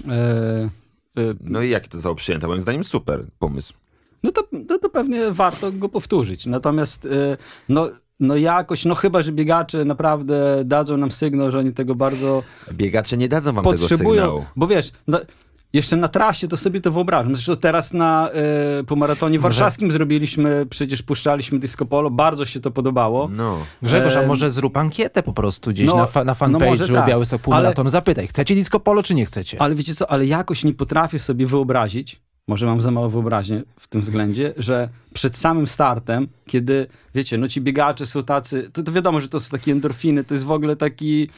Y, No i jak to zostało przyjęte? Moim zdaniem super pomysł. no to, no to pewnie warto go powtórzyć. Natomiast y, no, no jakoś, no chyba, że biegacze naprawdę dadzą nam sygnał, że oni tego bardzo Biegacze nie dadzą wam tego potrzebują. sygnału. Bo wiesz, no, jeszcze na trasie to sobie to wyobrażam. Zresztą teraz na, y, po maratonie warszawskim zrobiliśmy, przecież puszczaliśmy disco polo, bardzo się to podobało. No. Grzegorz, a może zrób ankietę po prostu gdzieś no, na, fa- na no może fanpage'u tak, Białystok Półmaraton. Zapytaj, chcecie disco polo, czy nie chcecie? Ale wiecie co, ale jakoś nie potrafię sobie wyobrazić, może mam za mało wyobraźnię w tym względzie, że przed samym startem, kiedy, wiecie, no ci biegacze są tacy, to, to wiadomo, że to są takie endorfiny, to jest w ogóle taki,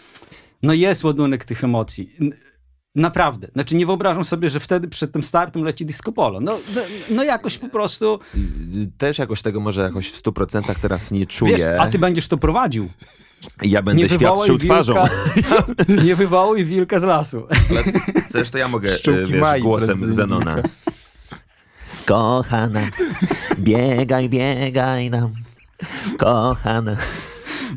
no jest ładunek tych emocji. Naprawdę. Znaczy nie wyobrażam sobie, że wtedy przed tym startem leci disco polo. No, no, no jakoś po prostu, Też jakoś tego może jakoś w 100% teraz nie czuję. wiesz, a ty będziesz to prowadził. Ja będę Nie świadczył twarzą. nie wywołuj wilka z lasu. Ale chcesz, to ja mogę, Pszczółki e, wiesz, głosem Zenona. wilka. Kochana, biegaj, biegaj nam. Kochana.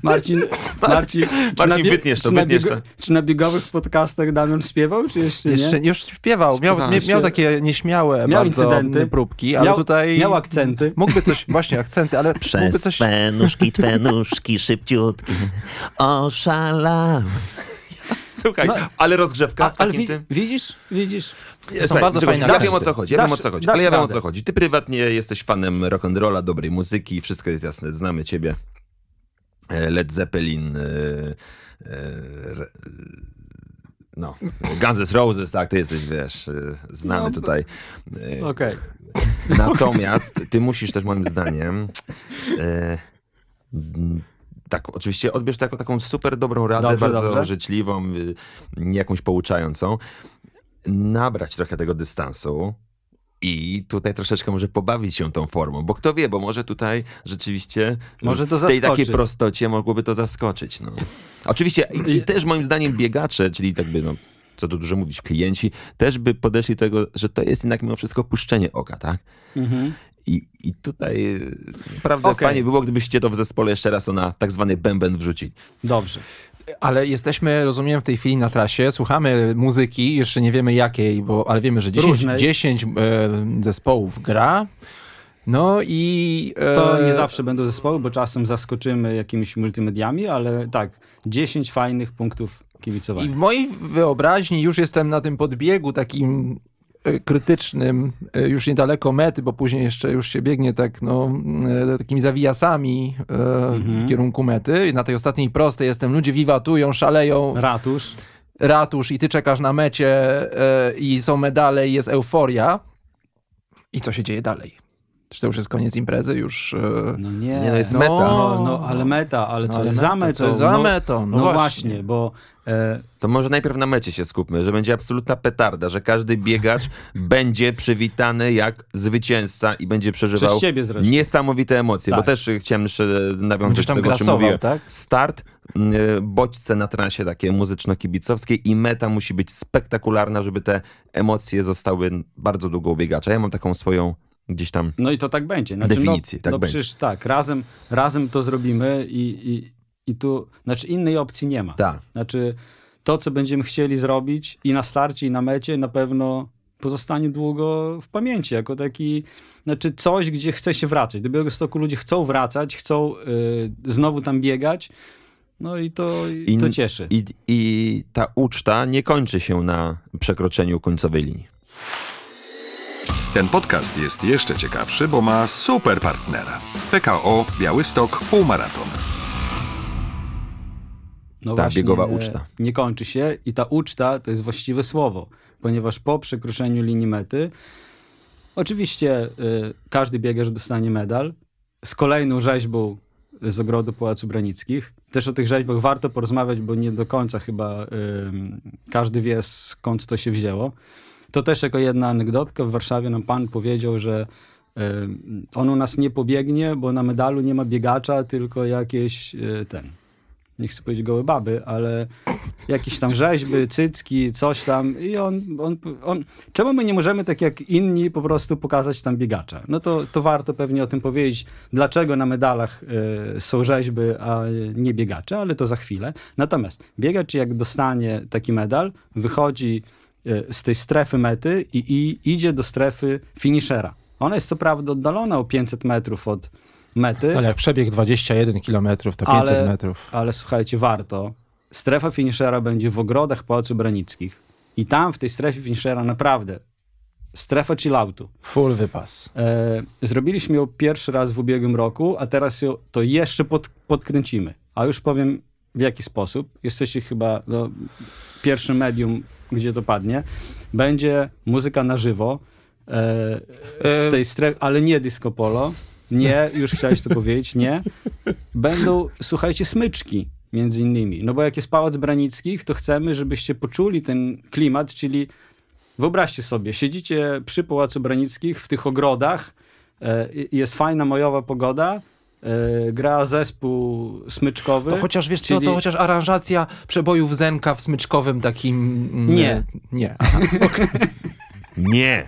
Marcin, Marcin, czy Marcin, wytniesz to, czy wytniesz biego- to. Czy na biegowych podcastach Damian śpiewał, czy jeszcze nie? Jeszcze już śpiewał, miał, mia- miał takie nieśmiałe Miał bardzo incydenty. próbki, ale miał, tutaj Miał akcenty. mógłby coś, właśnie akcenty, ale mógłby Przez coś... twe nóżki, twe nóżki szybciutkie. Słuchaj, No, ale rozgrzewka A, w ale takim wi- tym... widzisz, widzisz? Słuchaj, bardzo Grzegorz, fajne Ja wiem o co chodzi, ja wiem o Dasz- co chodzi, dasz ale ja wiem o co chodzi. Ty prywatnie jesteś fanem rock'n'rolla, dobrej muzyki, wszystko jest jasne, znamy ciebie. E, Led Zeppelin, e, e, re- no, Guns N' Roses, tak, ty jesteś, wiesz, znany No, tutaj. Okej. Natomiast ty musisz też moim zdaniem e, tak, oczywiście odbierz to jako taką super dobrą radę, Dobrze, bardzo dobrze. życzliwą, y, jakąś pouczającą. Nabrać trochę tego dystansu i tutaj troszeczkę może pobawić się tą formą, bo kto wie, bo może tutaj rzeczywiście Może to w tej takiej prostocie mogłoby to zaskoczyć. No. Oczywiście i, i też moim zdaniem biegacze, czyli tak by no, co tu dużo mówić, klienci, też by podeszli do tego, że to jest jednak mimo wszystko puszczenie oka, tak? Mhm. I, I tutaj y, naprawdę Okej. fajnie by było, gdybyście to w zespole jeszcze raz na tak zwany bęben wrzucili. Dobrze. Ale jesteśmy, rozumiem, w tej chwili na trasie, słuchamy muzyki, jeszcze nie wiemy jakiej, bo, ale wiemy, że 10, Różnej. 10 e, zespołów gra. No i... E, To nie zawsze będą zespoły, bo czasem zaskoczymy jakimiś multimediami, ale tak, 10 fajnych punktów I kibicowania. w mojej wyobraźni już jestem na tym podbiegu takim krytycznym, e, już niedaleko mety, bo później jeszcze już się biegnie tak, no, e, takimi zawijasami e, Mhm. w kierunku mety. I na tej ostatniej prostej jestem, ludzie wiwatują, szaleją, Ratusz. ratusz i ty czekasz na mecie e, i są medale i jest euforia. I co się dzieje dalej? Czy to już jest koniec imprezy? Już... E, No nie. Nie, no jest No. meta. No, no, ale meta, ale No, co ale jest meta, za metą? co jest za no, metą? No No, właśnie. właśnie. bo e, To może najpierw na mecie się skupmy, że będzie absolutna petarda, że każdy biegacz będzie przywitany jak zwycięzca i będzie przeżywał niesamowite emocje, bo Tak. też y, chciałem jeszcze nawiązać Będziesz do tego, o czym mówiłem. tak? Start, bodźce na transie takie muzyczno-kibicowskie i meta musi być spektakularna, żeby te emocje zostały bardzo długo u biegacza. Ja mam taką swoją gdzieś tam No i to tak będzie. Znaczy, Definicji, no, tak no będzie. przecież tak, razem, razem to zrobimy i, i, i tu, znaczy innej opcji nie ma. Tak. Znaczy to, co będziemy chcieli zrobić i na starcie, i na mecie na pewno pozostanie długo w pamięci, jako taki, znaczy coś, gdzie chce się wracać. Do Białegostoku ludzie chcą wracać, chcą y, znowu tam biegać, no i to, i I- to cieszy. I, I ta uczta nie kończy się na przekroczeniu końcowej linii. Ten podcast jest jeszcze ciekawszy, bo ma super partnera. PKO Białystok Półmaraton. No Ta właśnie, biegowa e, uczta. Nie kończy się i ta uczta to jest właściwe słowo, ponieważ po przekroczeniu linii mety oczywiście y, każdy biegacz dostanie medal z kolejną rzeźbą z ogrodu Pałacu Branickich. Też o tych rzeźbach warto porozmawiać, bo nie do końca chyba y, każdy wie skąd to się wzięło. To też jako jedna anegdotka. W Warszawie nam pan powiedział, że on u nas nie pobiegnie, bo na medalu nie ma biegacza, tylko jakieś ten nie chcę powiedzieć gołe baby, ale jakieś tam rzeźby, cycki, coś tam i on, on, on czemu my nie możemy tak jak inni po prostu pokazać tam biegacza? No to, to warto pewnie o tym powiedzieć, dlaczego na medalach y, są rzeźby, a nie biegacze, ale to za chwilę. Natomiast biegacz jak dostanie taki medal, wychodzi e, z tej strefy mety i, i idzie do strefy finishera. Ona jest co prawda oddalona o 500 metrów od mety, Ale jak przebieg 21 km, to 500 ale, metrów. ale słuchajcie, warto. Strefa finishera będzie w ogrodach Pałacu Branickich. I tam w tej strefie finishera naprawdę strefa chilloutu. Full wypas. E, zrobiliśmy ją pierwszy raz w ubiegłym roku, a teraz ją, to jeszcze pod, podkręcimy. A już powiem w jaki sposób. Jesteście chyba no, pierwszym medium, gdzie to padnie. Będzie muzyka na żywo e, w tej strefie, ale nie disco polo. Nie, już chciałeś to powiedzieć, nie. Będą, słuchajcie, smyczki między innymi. No bo jak jest Pałac Branickich, to chcemy, żebyście poczuli ten klimat, czyli Wyobraźcie sobie, siedzicie przy Pałacu Branickich w tych ogrodach, e, i- jest fajna majowa pogoda, e, gra zespół smyczkowy. To chociaż wiesz co, czyli- to chociaż aranżacja przebojów Zenka w smyczkowym takim... Nie. Nie. Aha. Nie.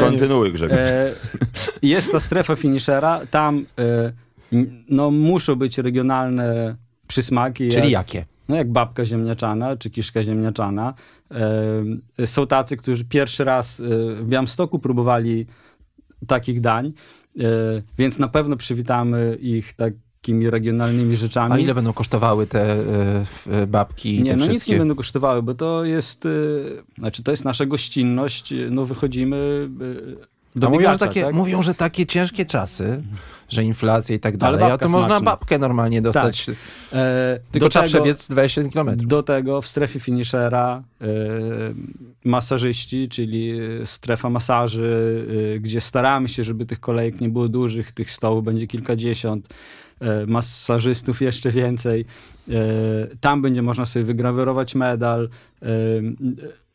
Kontynuuj, Grzegorz. E, jest ta strefa finishera, tam e, no, muszą być regionalne przysmaki. Czyli jak, jakie? no, jak babka ziemniaczana, czy kiszka ziemniaczana. E, są tacy, którzy pierwszy raz e, w Białymstoku próbowali takich dań, e, więc na pewno przywitamy ich takimi regionalnymi rzeczami. A ile będą kosztowały te e, e, babki Nie, te no nic wszystkie? nie będą kosztowały, bo to jest, y, znaczy to jest nasza gościnność, y, no wychodzimy y, do A mówią, że takie, tak? mówią, że takie ciężkie czasy, że inflacja i tak dalej, a to można smaczna. babkę normalnie dostać, E, tylko do trzeba tego- przebiec 21 km. Do tego w strefie finishera y, masażyści, czyli strefa masaży, y, gdzie staramy się, żeby tych kolejek nie było dużych, tych stołów będzie kilkadziesiąt, y, masażystów jeszcze więcej. Y, tam będzie można sobie wygrawerować medal. Y,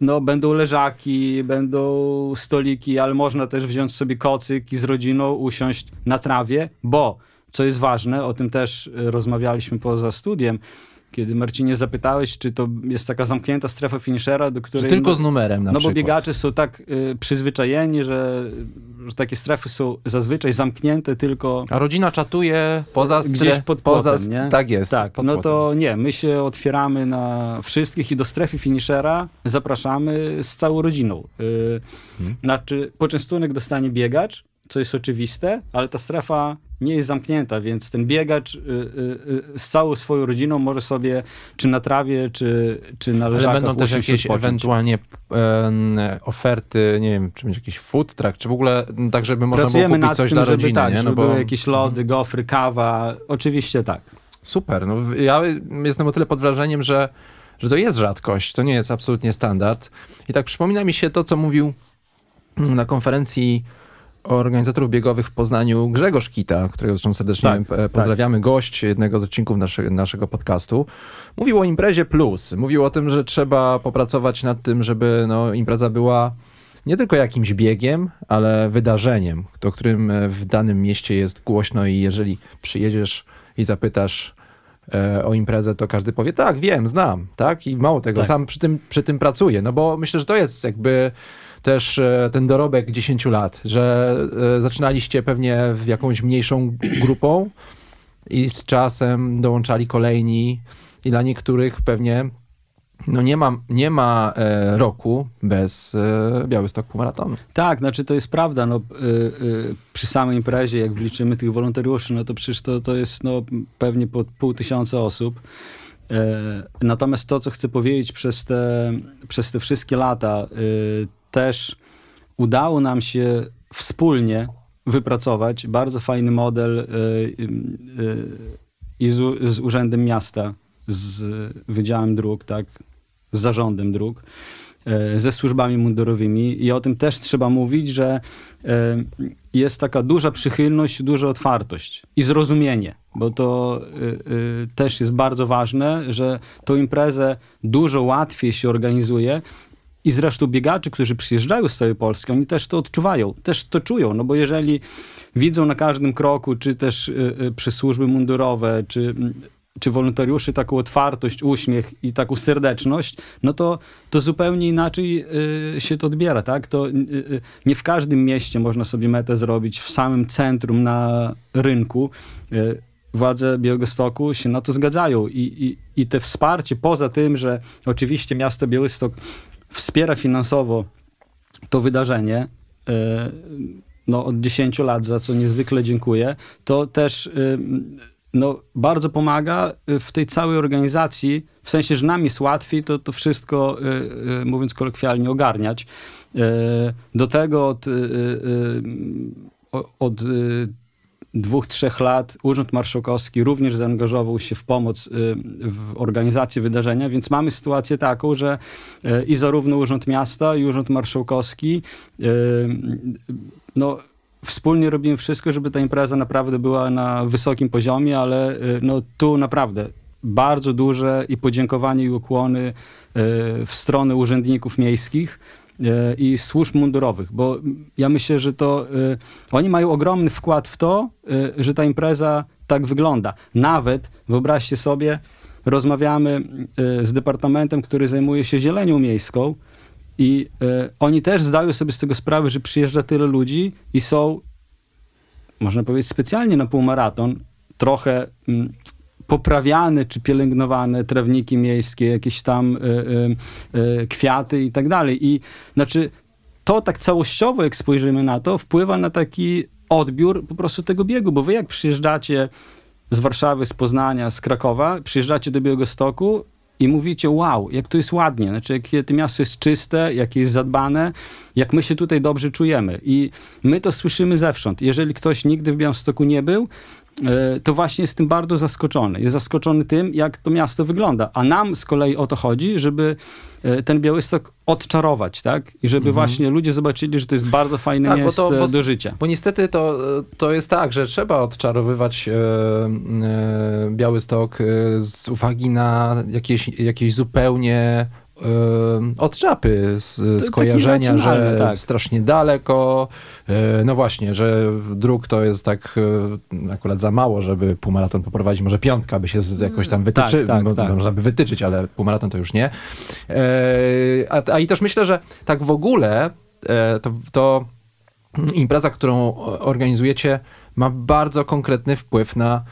no, będą leżaki, będą stoliki, ale można też wziąć sobie kocyk i z rodziną usiąść na trawie, bo co jest ważne, o tym też rozmawialiśmy poza studiem, kiedy Marcinie zapytałeś, czy to jest taka zamknięta strefa finishera, do Że której... tylko no, z numerem na no bo przykład. biegacze są tak y, przyzwyczajeni, że, że takie strefy są zazwyczaj zamknięte tylko A rodzina czatuje poza stre... gdzieś pod poza płotem, nie? Tak jest. Tak, no to nie, my się otwieramy na wszystkich i do strefy finishera zapraszamy z całą rodziną. Y, Hmm. Znaczy, poczęstunek dostanie biegacz, co jest oczywiste, ale ta strefa nie jest zamknięta, więc ten biegacz y, y, y, z całą swoją rodziną może sobie czy na trawie, czy, czy na Ale leżakach będą też jakieś ewentualnie oferty, nie wiem, czy będzie jakiś food truck, czy w ogóle tak, żeby można Pracujemy było kupić coś tym, dla żeby rodziny, tak, nie? żeby No bo były jakieś lody, gofry, kawa. Oczywiście tak. super. No, ja jestem o tyle pod wrażeniem, że, że to jest rzadkość, to nie jest absolutnie standard. I tak przypomina mi się to, co mówił mm, na konferencji organizatorów biegowych w Poznaniu Grzegorz Kita, którego zresztą serdecznie Tak, e, pozdrawiamy, gość jednego z odcinków nasze, naszego podcastu. Mówił o imprezie plus. Mówił o tym, że trzeba popracować nad tym, żeby no, impreza była nie tylko jakimś biegiem, ale wydarzeniem, o którym e, w danym mieście jest głośno i jeżeli przyjedziesz i zapytasz e, o imprezę, to każdy powie, tak, wiem, znam, tak? I mało tego, Tak. sam przy tym, przy tym pracuję, no bo myślę, że to jest jakby też e, ten dorobek 10 lat, że e, zaczynaliście pewnie w jakąś mniejszą grupą i z czasem dołączali kolejni i dla niektórych pewnie no nie ma, nie ma e, roku bez Białystok Półmaratonu. Tak, znaczy to jest prawda. No, przy samej imprezie, jak wliczymy tych wolontariuszy, no to przecież to, to jest no, pewnie po pół tysiąca osób. Natomiast to, co chcę powiedzieć, przez te, przez te wszystkie lata też udało nam się wspólnie wypracować bardzo fajny model y, y, y, i z, z Urzędem Miasta, z Wydziałem Dróg, tak, z Zarządem Dróg, ze służbami mundurowymi. I o tym też trzeba mówić, że jest taka duża przychylność, duża otwartość i zrozumienie, bo to też jest bardzo ważne, że tą imprezę dużo łatwiej się organizuje i zresztą biegacze, którzy przyjeżdżają z całej Polski, oni też to odczuwają, też to czują, no bo jeżeli widzą na każdym kroku, czy też y, y, przez służby mundurowe, czy, mm, czy wolontariuszy taką otwartość, uśmiech i taką serdeczność, no to, to zupełnie inaczej y, się to odbiera, tak? To y, y, nie w każdym mieście można sobie metę zrobić w samym centrum na rynku. Y, władze Białegostoku się na to zgadzają i, i, i te wsparcie, poza tym, że oczywiście miasto Białystok wspiera finansowo to wydarzenie, e, no, od 10 lat, za co niezwykle dziękuję, to też y, no, bardzo pomaga w tej całej organizacji, w sensie, że nam jest łatwiej to, to wszystko, mówiąc kolokwialnie, ogarniać. Do tego od, od dwóch, trzech lat Urząd Marszałkowski również zaangażował się w pomoc y, w organizacji wydarzenia, więc mamy sytuację taką, że y, i zarówno Urząd Miasta, i Urząd Marszałkowski y, no, wspólnie robimy wszystko, żeby ta impreza naprawdę była na wysokim poziomie, ale no, tu naprawdę bardzo duże i podziękowanie i ukłony w stronę urzędników miejskich i służb mundurowych, bo ja myślę, że to y, oni mają ogromny wkład w to, y, że ta impreza tak wygląda. Nawet, wyobraźcie sobie, rozmawiamy z departamentem, który zajmuje się zielenią miejską i oni też zdają sobie z tego sprawę, że przyjeżdża tyle ludzi i są, można powiedzieć, specjalnie na półmaraton trochę mm, poprawiane czy pielęgnowane trawniki miejskie, jakieś tam y, y, y, kwiaty i tak dalej. I znaczy to tak całościowo, jak spojrzymy na to, wpływa na taki odbiór po prostu tego biegu, bo wy jak przyjeżdżacie z Warszawy, z Poznania, z Krakowa, przyjeżdżacie do Białegostoku i mówicie, wow, jak tu jest ładnie, znaczy jakie to miasto jest czyste, jakie jest zadbane, jak my się tutaj dobrze czujemy. I my to słyszymy zewsząd. Jeżeli ktoś nigdy w Białymstoku nie był, e, to właśnie jest tym bardzo zaskoczony. Jest zaskoczony tym, jak to miasto wygląda. A nam z kolei o to chodzi, żeby e, ten Białystok odczarować, tak? I żeby właśnie ludzie zobaczyli, że to jest bardzo fajne Tak, bo miejsce to- bo- do życia. Bo niestety to, to jest tak, że trzeba odczarowywać e, e, Białystok e, z uwagi na jakieś, jakieś zupełnie e, od czapy z, z kojarzenia, że tak. strasznie daleko. E, no właśnie, że dróg to jest tak e, akurat za mało, żeby półmaraton poprowadzić. Może piątka by się z, jakoś tam wytyczy, tak, bo- tak. można by wytyczyć, ale półmaraton to już nie. A, a i też myślę, że tak w ogóle to, to impreza, którą organizujecie, ma bardzo konkretny wpływ na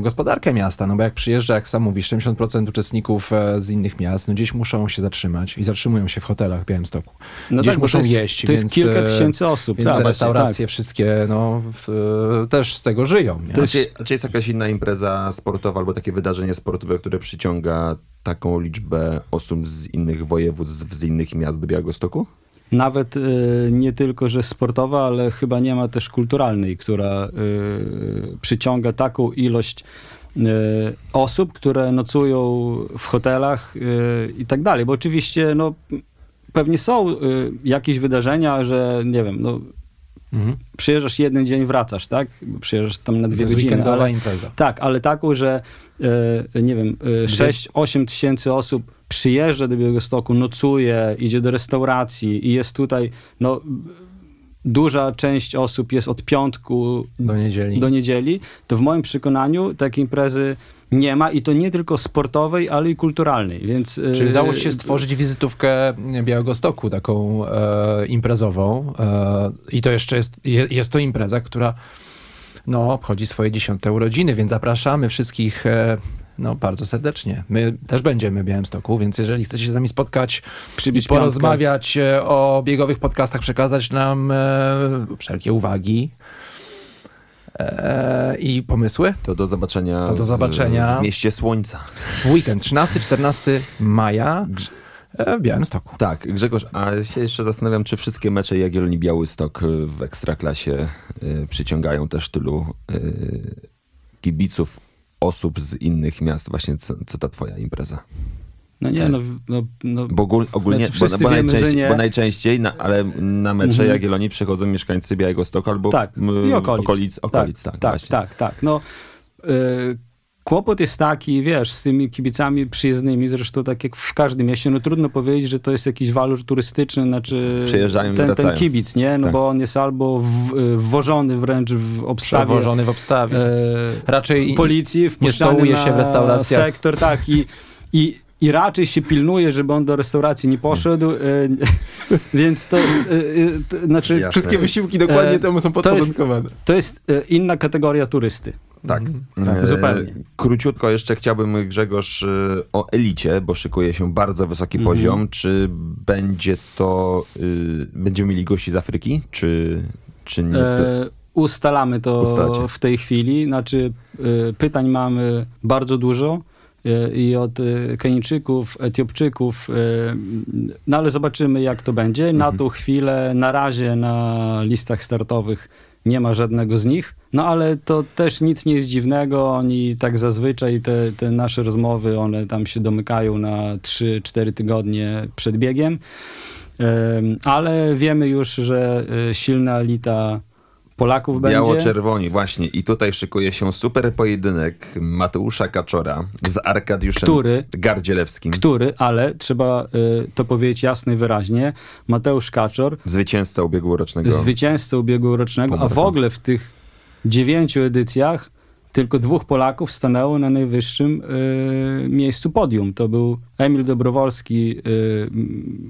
gospodarkę miasta, no bo jak przyjeżdża, jak sam mówisz, 70% uczestników e, z innych miast, no gdzieś muszą się zatrzymać i zatrzymują się w hotelach w Białymstoku. No gdzieś tak, muszą to jest, jeść, To jest więc, kilka e, tysięcy osób. Więc tak, te restauracje wszystkie, no, w, e, też z tego żyją. Nie? To jest- Czy, czy jest jakaś inna impreza sportowa albo takie wydarzenie sportowe, które przyciąga taką liczbę osób z innych województw, z innych miast do Białegostoku? Nawet y, nie tylko, że sportowa, ale chyba nie ma też kulturalnej, która y, przyciąga taką ilość y, osób, które nocują w hotelach i tak dalej. Bo oczywiście no, pewnie są jakieś wydarzenia, że nie wiem, no, Mhm. przyjeżdżasz jeden dzień, wracasz, tak? Przyjeżdżasz tam na To dwie jest godziny. Ale, impreza. tak, ale taką, że e, nie wiem, e, 6-8 tysięcy osób przyjeżdża do Białegostoku, nocuje, idzie do restauracji i jest tutaj, no duża część osób jest od piątku Do niedzieli. do niedzieli, to w moim przekonaniu takiej imprezy nie ma i to nie tylko sportowej, ale i kulturalnej, więc... e, Czyli udało się stworzyć wizytówkę Białegostoku, taką e, imprezową. E, I to jeszcze jest, je, jest to impreza, która no, obchodzi swoje dziesiąte urodziny, więc zapraszamy wszystkich e, no, bardzo serdecznie. My też będziemy w Białymstoku, więc jeżeli chcecie się z nami spotkać Przybić i porozmawiać e, o biegowych podcastach, przekazać nam e, wszelkie uwagi e, i pomysły, To do zobaczenia, To do zobaczenia. w, mieście Słońca. w weekend 13-14 maja e, w Białymstoku. Tak, Grzegorz, a się jeszcze zastanawiam, czy wszystkie mecze Jagiellonii Białystok w Ekstraklasie y, przyciągają też tylu y, kibiców, osób z innych miast, właśnie co, co ta twoja impreza? No nie, no, no, no Bo ogól, ogólnie, Znaczy, bo, bo, wiemy, najczęściej, bo najczęściej, na, ale na mecze Mhm. Jagiellonii przychodzą mieszkańcy Białegostoku albo tak, m, okolic. okolic, okolic tak, tak, właśnie. tak, tak. No, y, kłopot jest taki, wiesz, z tymi kibicami przyjezdnymi, zresztą tak jak w każdym mieście, no trudno powiedzieć, że to jest jakiś walor turystyczny, znaczy Przyjeżdżają ten, ten kibic, nie? No Tak. bo on jest albo w, y, wwożony wręcz w obstawie Przewożony w obstawie. e, Raczej policji, wpuszczany stołuje na się w restauracjach. sektor, tak, i, i, i raczej się pilnuje, żeby on do restauracji nie poszedł, e, więc to, e, e, to znaczy... Jasne. wszystkie wysiłki dokładnie E, temu są to jest- podporządkowane. To jest e, inna kategoria turysty. Tak. Tak, E, zupełnie. Króciutko jeszcze chciałbym, Grzegorz, e, o elicie, bo szykuje się bardzo wysoki Mhm. poziom. Czy będzie to, y, będziemy mieli gości z Afryki, czy, czy nie? E, ustalamy to Ustalacie. w tej chwili. Znaczy, e, pytań mamy bardzo dużo e, i od e, Kenijczyków, Etiopczyków, e, no ale zobaczymy jak to będzie. Na tą chwilę, na razie na listach startowych nie ma żadnego z nich, no ale to też nic nie jest dziwnego, oni tak zazwyczaj te, te nasze rozmowy, one tam się domykają na 3-4 tygodnie przed biegiem. Em, ale wiemy już, że e, silna elita Polaków będzie. Biało-czerwoni, właśnie. I tutaj szykuje się super pojedynek Mateusza Kaczora z Arkadiuszem Który? Gardzielewskim. Który, ale trzeba e, to powiedzieć jasno i wyraźnie, Mateusz Kaczor, Zwycięzca ubiegłorocznego. zwycięzca ubiegłorocznego, a w ogóle w tych dziewięciu edycjach tylko dwóch Polaków stanęło na najwyższym e, miejscu podium. To był Emil Dobrowolski e,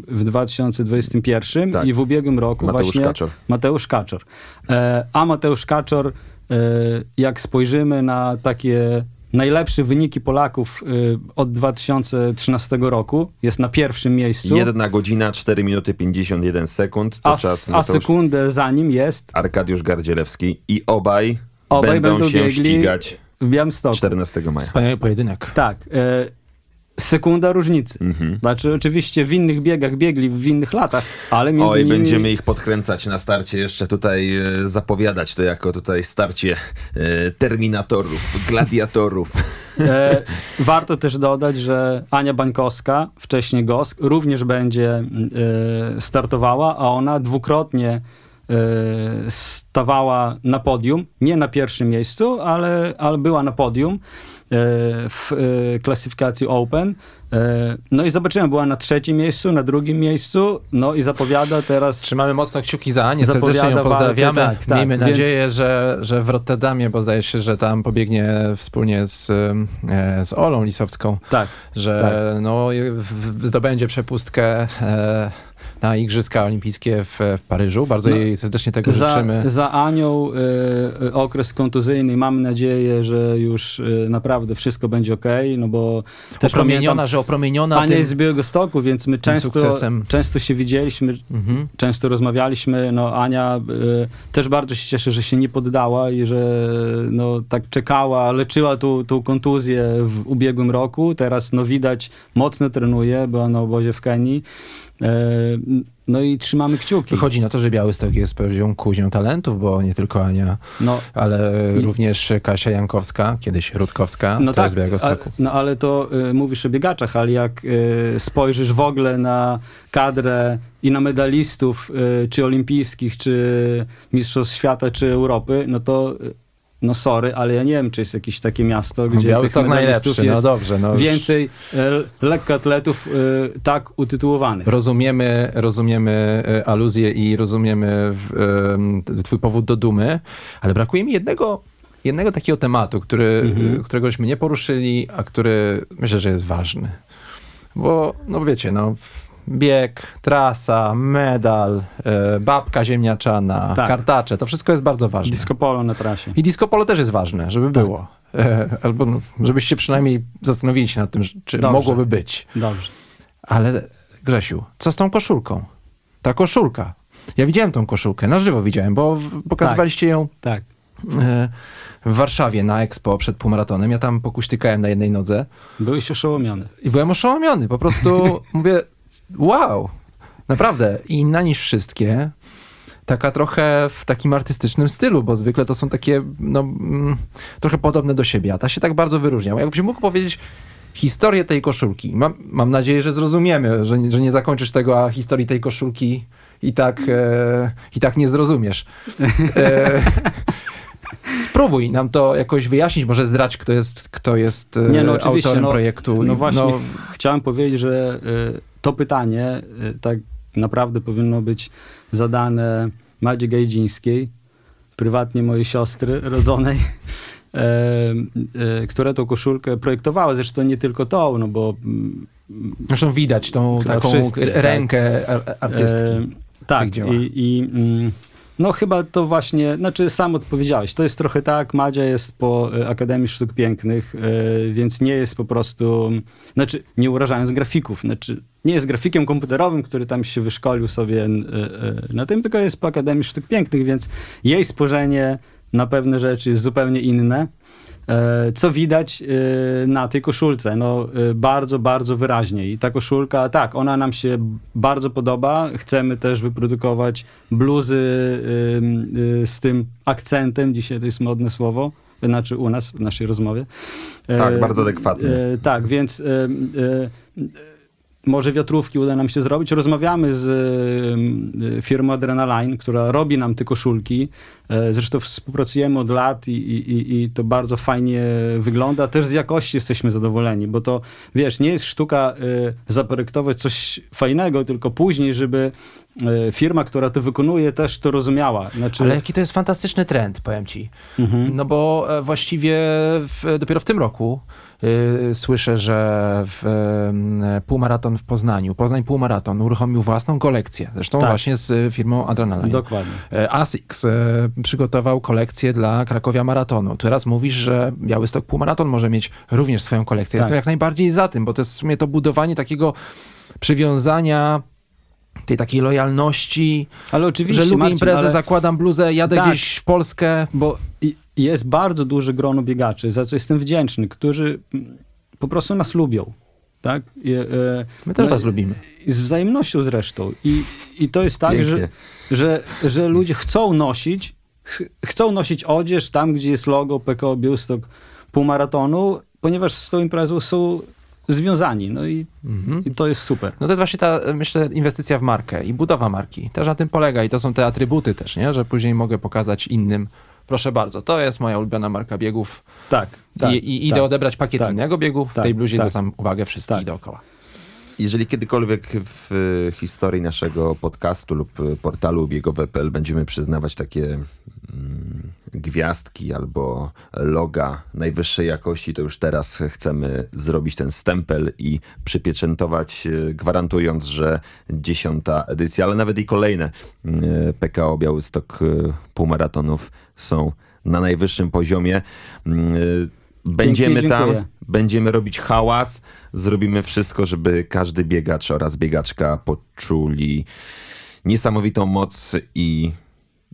w 2021 Tak. i w ubiegłym roku Mateusz właśnie Kaczor. Mateusz Kaczor. E, a Mateusz Kaczor, e, jak spojrzymy na takie najlepsze wyniki Polaków e, od 2013 roku, jest na pierwszym miejscu, Jedna godzina, 4 minuty 51 sekund. To a, czas a Mateusz sekundę za nim jest Arkadiusz Gardzielewski. I obaj, Obaj będą, będą się biegli ścigać w Białymstoku. 14 maja. Wspaniały pojedynek. Tak. E, sekunda różnicy. Mhm. Znaczy, oczywiście w innych biegach biegli w innych latach, ale między Oj, nimi... będziemy ich podkręcać na starcie, jeszcze tutaj e, zapowiadać to jako tutaj starcie e, terminatorów, gladiatorów. E, warto też dodać, że Ania Bańkowska, wcześniej Gosk, również będzie e, startowała, a ona dwukrotnie stawała na podium. Nie na pierwszym miejscu, ale, ale była na podium e, w e, klasyfikacji Open. No i zobaczymy, była na trzecim miejscu, na drugim miejscu, no i zapowiada teraz Trzymamy mocno kciuki za Anię, serdecznie ją pozdrawiamy. walkę, tak, tak, Miejmy więc- nadzieję, że, że w Rotterdamie, bo zdaje się, że tam pobiegnie wspólnie z, z Olą Lisowską, tak. że no, w- w- zdobędzie przepustkę e, na Igrzyska Olimpijskie w, w Paryżu. Bardzo No, jej serdecznie tego Za, życzymy. za Anią y, y, okres kontuzyjny. Mam nadzieję, że już y, naprawdę wszystko będzie ok, no bo też Opromieniona, pamiętam, że opromieniona Ania tym, jest z Białegostoku, więc my często, sukcesem. często się widzieliśmy, Mhm. często rozmawialiśmy. No Ania y, też bardzo się cieszy, że się nie poddała i że no, tak czekała, leczyła tą, tą kontuzję w ubiegłym roku. Teraz no widać, mocno trenuje, była na obozie w Kenii. E, no i trzymamy kciuki. Wychodzi na to, że Białystok jest pewną kuźnią talentów, bo nie tylko Ania, No, ale I- również Kasia Jankowska, kiedyś Rutkowska, No to tak, Białegostoku. no ale to y, mówisz o biegaczach, ale jak y, spojrzysz w ogóle na kadrę i na medalistów, y, czy olimpijskich, czy mistrzostw świata, czy Europy, no to y, no sorry, ale ja nie wiem, czy jest jakieś takie miasto, gdzie tych Białystok medalistów najlepszy, no jest dobrze. No więcej y, lekkoatletów y, tak utytułowanych. Rozumiemy, rozumiemy e, aluzję i rozumiemy twój powód do dumy, ale brakuje mi jednego, jednego takiego tematu, który, Mhm. któregośmy nie poruszyli, a który myślę, że jest ważny. Bo, no wiecie, no bieg, trasa, medal, e, babka ziemniaczana, Tak. kartacze, to wszystko jest bardzo ważne. Disco polo na trasie. I disco polo też jest ważne, żeby było. E, albo no, żebyście przynajmniej zastanowili się nad tym, czy Dobrze. mogłoby być. Dobrze. Ale Grzesiu, co z tą koszulką? Ta koszulka. Ja widziałem tą koszulkę, na żywo widziałem, bo pokazywaliście ją Tak. e, w Warszawie na Expo przed półmaratonem. Ja tam pokuśtykałem na jednej nodze Byłeś oszołomiony. i byłem oszołomiony. Po prostu mówię, wow, naprawdę inna niż wszystkie. Taka trochę w takim artystycznym stylu, bo zwykle to są takie no, mm, trochę podobne do siebie, a ta się tak bardzo wyróżnia. Jakbyś mógł powiedzieć historię tej koszulki. Mam, mam nadzieję, że zrozumiemy, że, nie- że nie zakończysz tego, a historii tej koszulki i tak, e, i tak nie zrozumiesz. E, spróbuj nam to jakoś wyjaśnić, może zdradź, kto jest, kto jest e, Nie, no autorem no, projektu. No właśnie, chciałem powiedzieć, że y, to pytanie y, tak naprawdę powinno być zadane Madzie Gajdzińskiej, prywatnie mojej siostry rodzonej, e, e, która tą koszulkę projektowała. Zresztą nie tylko tą, no bo mm, Zresztą widać tą taką tak. rękę ar- artystki. E, tak, i, i mm, No chyba to właśnie, znaczy sam odpowiedziałeś. To jest trochę tak, Madzia jest po e, Akademii Sztuk Pięknych, e, więc nie jest po prostu, znaczy nie urażając grafików, znaczy nie jest grafikiem komputerowym, który tam się wyszkolił sobie e, na tym, tylko jest po Akademii Sztuk Pięknych, więc jej spojrzenie na pewne rzeczy jest zupełnie inne. E, Co widać e, na tej koszulce, no e, bardzo, bardzo wyraźnie. I ta koszulka, tak, ona nam się bardzo podoba. Chcemy też wyprodukować bluzy z tym akcentem. Dzisiaj to jest modne słowo, znaczy u nas, w naszej rozmowie. Tak, bardzo adekwatne. e, Tak, więc może wiatrówki uda nam się zrobić. Rozmawiamy z y, firmą Adrenaline, która robi nam te koszulki. E, Zresztą współpracujemy od lat i, i, i- to bardzo fajnie wygląda. Też z jakości jesteśmy zadowoleni, bo to, wiesz, nie jest sztuka y, zaprojektować coś fajnego, tylko później, żeby y, firma, która to wykonuje, też to rozumiała. Znaczy, Ale jaki to jest fantastyczny trend, powiem ci. No bo e, właściwie w, dopiero w tym roku słyszę, że w, em, półmaraton w Poznaniu, Poznań Półmaraton uruchomił własną kolekcję. Zresztą Tak. właśnie z y, firmą Adrenaline. Dokładnie. E, ASICS przygotował kolekcję dla Krakowia Maratonu. Teraz mówisz, że Białystok Półmaraton może mieć również swoją kolekcję. Tak. Jestem jak najbardziej za tym, bo to jest w sumie to budowanie takiego przywiązania tej takiej lojalności, Ale oczywiście, że lubię Marcin, imprezę, zakładam bluzę, jadę Tak. gdzieś w Polskę. bo jest bardzo duże grono biegaczy, za co jestem wdzięczny, którzy po prostu nas lubią. Tak? I, e, My też no was lubimy. Z wzajemnością zresztą. I, i to jest tak, Pięknie. że, że, że ludzie chcą nosić, ch chcą nosić odzież tam, gdzie jest logo PKO Białystok półmaratonu, ponieważ z tą imprezą są związani. No i, i to jest super. No to jest właśnie ta, myślę, inwestycja w markę i budowa marki. Też na tym polega i to są te atrybuty też, nie? Że później mogę pokazać innym, proszę bardzo, to jest moja ulubiona marka biegów Tak. tak i, i idę tak. odebrać pakiet tak. innego biegu, w Tak, tej bluzie tak. zwracam uwagę wszystkich Tak. dookoła. Jeżeli kiedykolwiek w y, historii naszego podcastu lub y, portalu biegowe.pl będziemy przyznawać takie mm, gwiazdki albo loga najwyższej jakości, to już teraz chcemy zrobić ten stempel i przypieczętować, y, gwarantując, że dziesiąta edycja, ale nawet i kolejne y, PKO Białystok półmaratonów są na najwyższym poziomie. Y, Będziemy tam. Będziemy robić hałas, zrobimy wszystko, żeby każdy biegacz oraz biegaczka poczuli niesamowitą moc i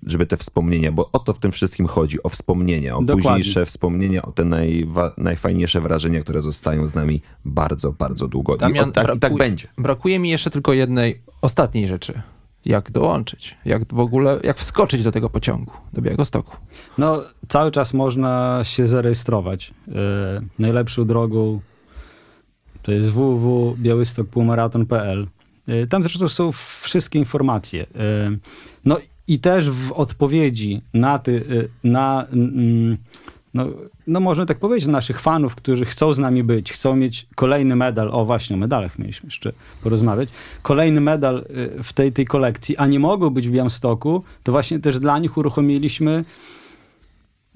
żeby te wspomnienia, bo o to w tym wszystkim chodzi, o wspomnienia, o Dokładnie. późniejsze wspomnienia, o te najwa, najfajniejsze wrażenia, które zostają z nami bardzo, bardzo długo. I, Damian, o, tak, I tak będzie. Brakuje mi jeszcze tylko jednej, ostatniej rzeczy. Jak dołączyć? Jak w ogóle, jak wskoczyć do tego pociągu, do Białegostoku? No, cały czas można się zarejestrować. E, najlepszą drogą to jest www.białystokpółmaraton.pl. E, Tam zresztą są wszystkie informacje. E, No i też w odpowiedzi na, ty, na mm, no, no można tak powiedzieć, naszych fanów, którzy chcą z nami być, chcą mieć kolejny medal, o właśnie o medalach mieliśmy jeszcze porozmawiać, kolejny medal e, w tej, tej kolekcji, a nie mogą być w Białymstoku, to właśnie też dla nich uruchomiliśmy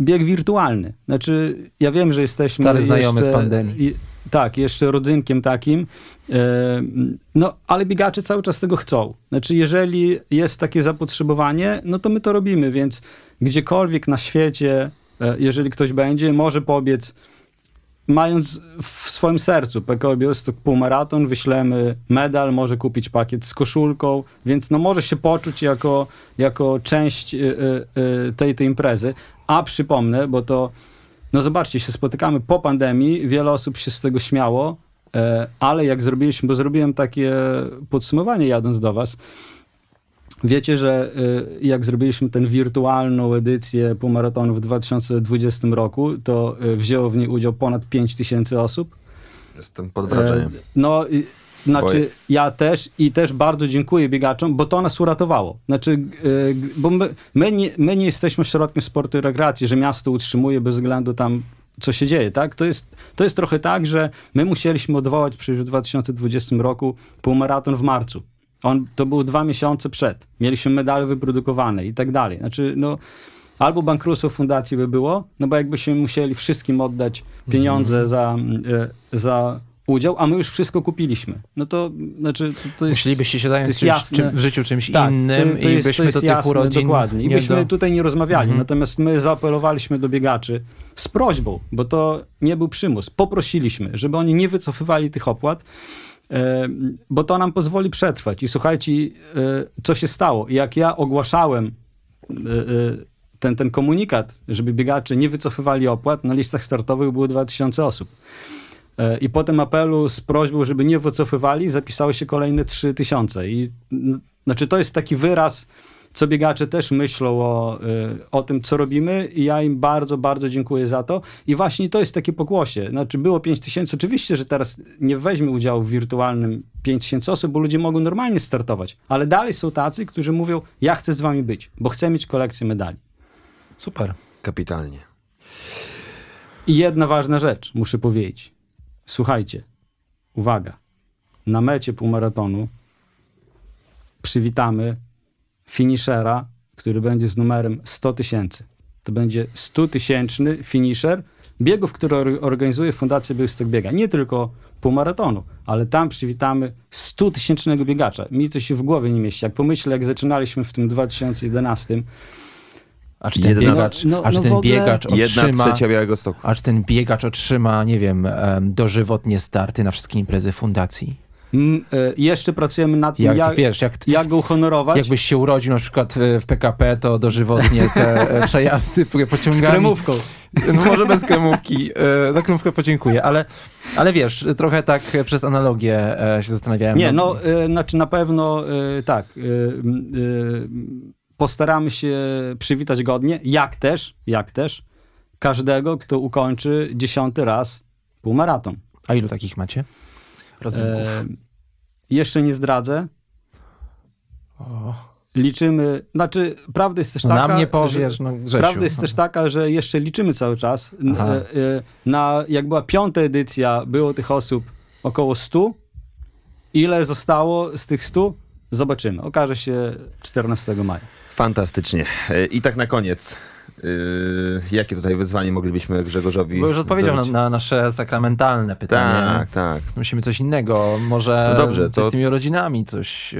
bieg wirtualny. Znaczy, ja wiem, że jesteśmy Stary znajomy jeszcze, z pandemii. tak, jeszcze rodzynkiem takim. E, no, ale biegacze cały czas tego chcą. Znaczy, jeżeli jest takie zapotrzebowanie, no to my to robimy, więc gdziekolwiek na świecie, jeżeli ktoś będzie, może pobiec, mając w swoim sercu PKO Białystok półmaraton, wyślemy medal, może kupić pakiet z koszulką, więc no może się poczuć jako, jako część y, y, y, tej, tej imprezy. A przypomnę, bo to, no zobaczcie, się spotykamy po pandemii, wiele osób się z tego śmiało, e, ale jak zrobiliśmy, bo zrobiłem takie podsumowanie jadąc do was, Wiecie, że y, jak zrobiliśmy tę wirtualną edycję półmaratonu w 2020 roku, to y, wzięło w niej udział ponad 5 tysięcy osób. Jestem pod wrażeniem. E, No, y, znaczy Boję. ja też i też bardzo dziękuję biegaczom, bo to nas uratowało. Znaczy, y, bo my, my, nie, my nie jesteśmy środkiem sportu i rekreacji, że miasto utrzymuje bez względu tam co się dzieje, tak? To jest, to jest trochę tak, że my musieliśmy odwołać przecież w 2020 roku półmaraton w marcu. On, to był dwa miesiące przed. Mieliśmy medale wyprodukowane i tak dalej. Znaczy, no, albo bankructwo fundacji by było, no bo jakbyśmy musieli wszystkim oddać pieniądze za, e, za udział, a my już wszystko kupiliśmy. No to znaczy, to, to jest... Musielibyście się zająć czymś, jasne. czym, w życiu czymś Tak, innym to, to i jest, byśmy to do tych jasne, urodzin Dokładnie. I byśmy do... tutaj nie rozmawiali, Mhm. natomiast my zaapelowaliśmy do biegaczy z prośbą, bo to nie był przymus. Poprosiliśmy, żeby oni nie wycofywali tych opłat, bo to nam pozwoli przetrwać. I słuchajcie, e, co się stało. Jak ja ogłaszałem e, e, ten, ten komunikat, żeby biegacze nie wycofywali opłat, na listach startowych było 2000 osób. E, I po tym apelu z prośbą, żeby nie wycofywali, zapisało się kolejne 3000. I znaczy to jest taki wyraz, co biegacze też myślą o, y, o tym, co robimy i ja im bardzo, bardzo dziękuję za to. I właśnie to jest takie pokłosie. Znaczy było 5000, oczywiście, że teraz nie weźmie udziału w wirtualnym 5000 osób, bo ludzie mogą normalnie startować, ale dalej są tacy, którzy mówią, ja chcę z wami być, bo chcę mieć kolekcję medali. Super. Kapitalnie. I jedna ważna rzecz, muszę powiedzieć. Słuchajcie, uwaga. Na mecie półmaratonu przywitamy finishera, który będzie z numerem 100 tysięcy. To będzie 100 tysięczny finisher biegów, które or- organizuje Fundacja Białystok Biega. Nie tylko półmaratonu, ale tam przywitamy 100 tysięcznego biegacza. Mi to się w głowie nie mieści. Jak pomyślę, jak zaczynaliśmy w tym 2011, A czy ten Jedna- biegacz, No, czy no ten ogóle- biegacz otrzyma... A czy ten biegacz otrzyma, nie wiem, em, dożywotnie starty na wszystkie imprezy fundacji? Y, jeszcze pracujemy nad tym, Jak, jak, wiesz, jak, jak go uhonorować. jakbyś się urodził na przykład e, w PKP, to dożywotnie te e, przejazdy po- z pociągami. kremówką. No może bez kremówki. E, Za kremówkę podziękuję, ale, ale wiesz, trochę tak e, przez analogię e, się zastanawiałem. Nie, no, y, znaczy na pewno tak. Postaramy się przywitać godnie, jak też, jak też, każdego, kto ukończy dziesiąty raz półmaraton. A ilu takich macie? Rodzynków. E, jeszcze nie zdradzę. O. Liczymy, znaczy prawda jest też No taka, nam nie że, powiesz, no Grzesiu. prawda jest też taka, że jeszcze liczymy cały czas. Aha. e, e, Na, jak była piąta edycja, było tych osób około 100. Ile zostało z tych 100? Zobaczymy. Okaże się 14 maja. Fantastycznie. E, I tak na koniec. Yy, jakie tutaj wyzwanie moglibyśmy Grzegorzowi Bo już odpowiedział na, na nasze sakramentalne pytanie. Tak, tak. Musimy coś innego. Może No dobrze, coś to- z tymi rodzinami, coś,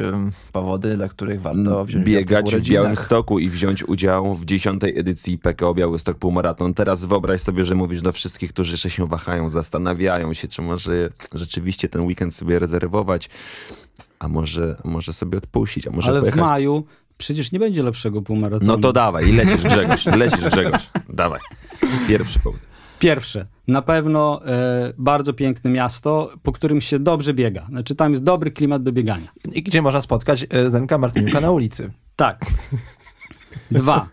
powody, dla których warto wziąć udział w biegać tych w urodzinach. Białymstoku i wziąć udział w dziesiątej edycji PKO Białystok Półmaraton. Teraz wyobraź sobie, że mówisz do wszystkich, którzy jeszcze się wahają, zastanawiają się, czy może rzeczywiście ten weekend sobie rezerwować, a może, może sobie odpuścić, a może Ale w pojechać. maju przecież nie będzie lepszego półmaratonu. No to dawaj, lecisz Grzegorz, lecisz Grzegorz, dawaj. Pierwszy powód. Pierwsze, na pewno e, bardzo piękne miasto, po którym się dobrze biega. Znaczy tam jest dobry klimat do biegania. I gdzie można spotkać e, Zenka Martyniuka na ulicy. Tak. Dwa.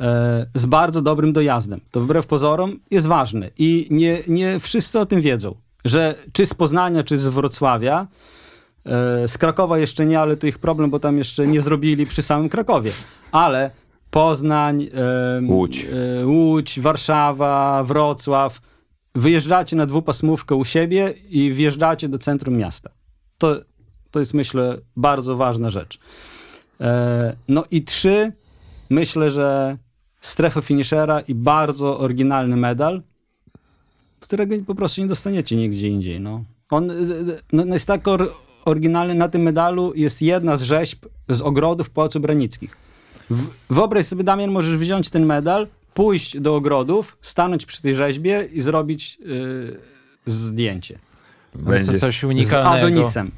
E, z bardzo dobrym dojazdem. To wbrew pozorom jest ważne. I nie, nie wszyscy o tym wiedzą, że czy z Poznania, czy z Wrocławia, z Krakowa jeszcze nie, ale to ich problem, bo tam jeszcze nie zrobili przy samym Krakowie. Ale Poznań, e, Łódź. e, Łódź, Warszawa, Wrocław. Wyjeżdżacie na dwupasmówkę u siebie i wjeżdżacie do centrum miasta. To, to jest, myślę, bardzo ważna rzecz. E, No i trzy, myślę, że strefa finishera i bardzo oryginalny medal, którego po prostu nie dostaniecie nigdzie indziej. No. On e, no, no jest tak or, oryginalny, na tym medalu jest jedna z rzeźb z ogrodów Pałacu Branickich. W, wyobraź sobie, Damian, możesz wziąć ten medal, pójść do ogrodów, stanąć przy tej rzeźbie i zrobić y, zdjęcie. To jest Będzie coś Z unikalnego. Adonisem.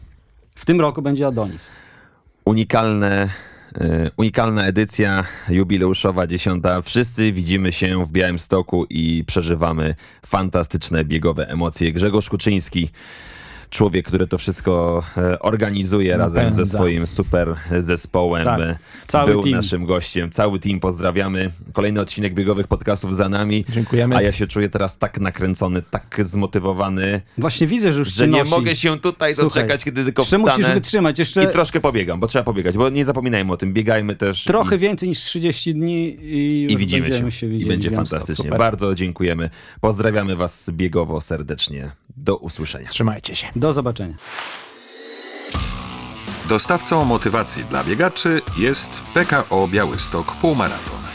W tym roku będzie Adonis. unikalne, e, unikalna edycja jubileuszowa, dziesiąta. Wszyscy widzimy się w Białymstoku i przeżywamy fantastyczne biegowe emocje. Grzegorz Kuczyński, człowiek, który to wszystko e, organizuje razem ze Napędza. swoim super zespołem. Tak, e, cały był team. naszym gościem. Cały team pozdrawiamy. Kolejny odcinek biegowych podcastów za nami. Dziękujemy. A ja się czuję teraz tak nakręcony, tak zmotywowany, Właśnie widzę, że już że nie nosi. mogę się tutaj Słuchaj, doczekać, kiedy tylko wstanę. musisz wytrzymać. Jeszcze I troszkę pobiegam, bo trzeba pobiegać, bo nie zapominajmy o tym, biegajmy też. trochę i, więcej niż 30 dni i, i widzimy będziemy się. się I będzie fantastycznie. Super. Bardzo dziękujemy. Pozdrawiamy Was biegowo serdecznie. Do usłyszenia. Trzymajcie się. Do zobaczenia. Dostawcą motywacji dla biegaczy jest PKO Białystok Półmaraton.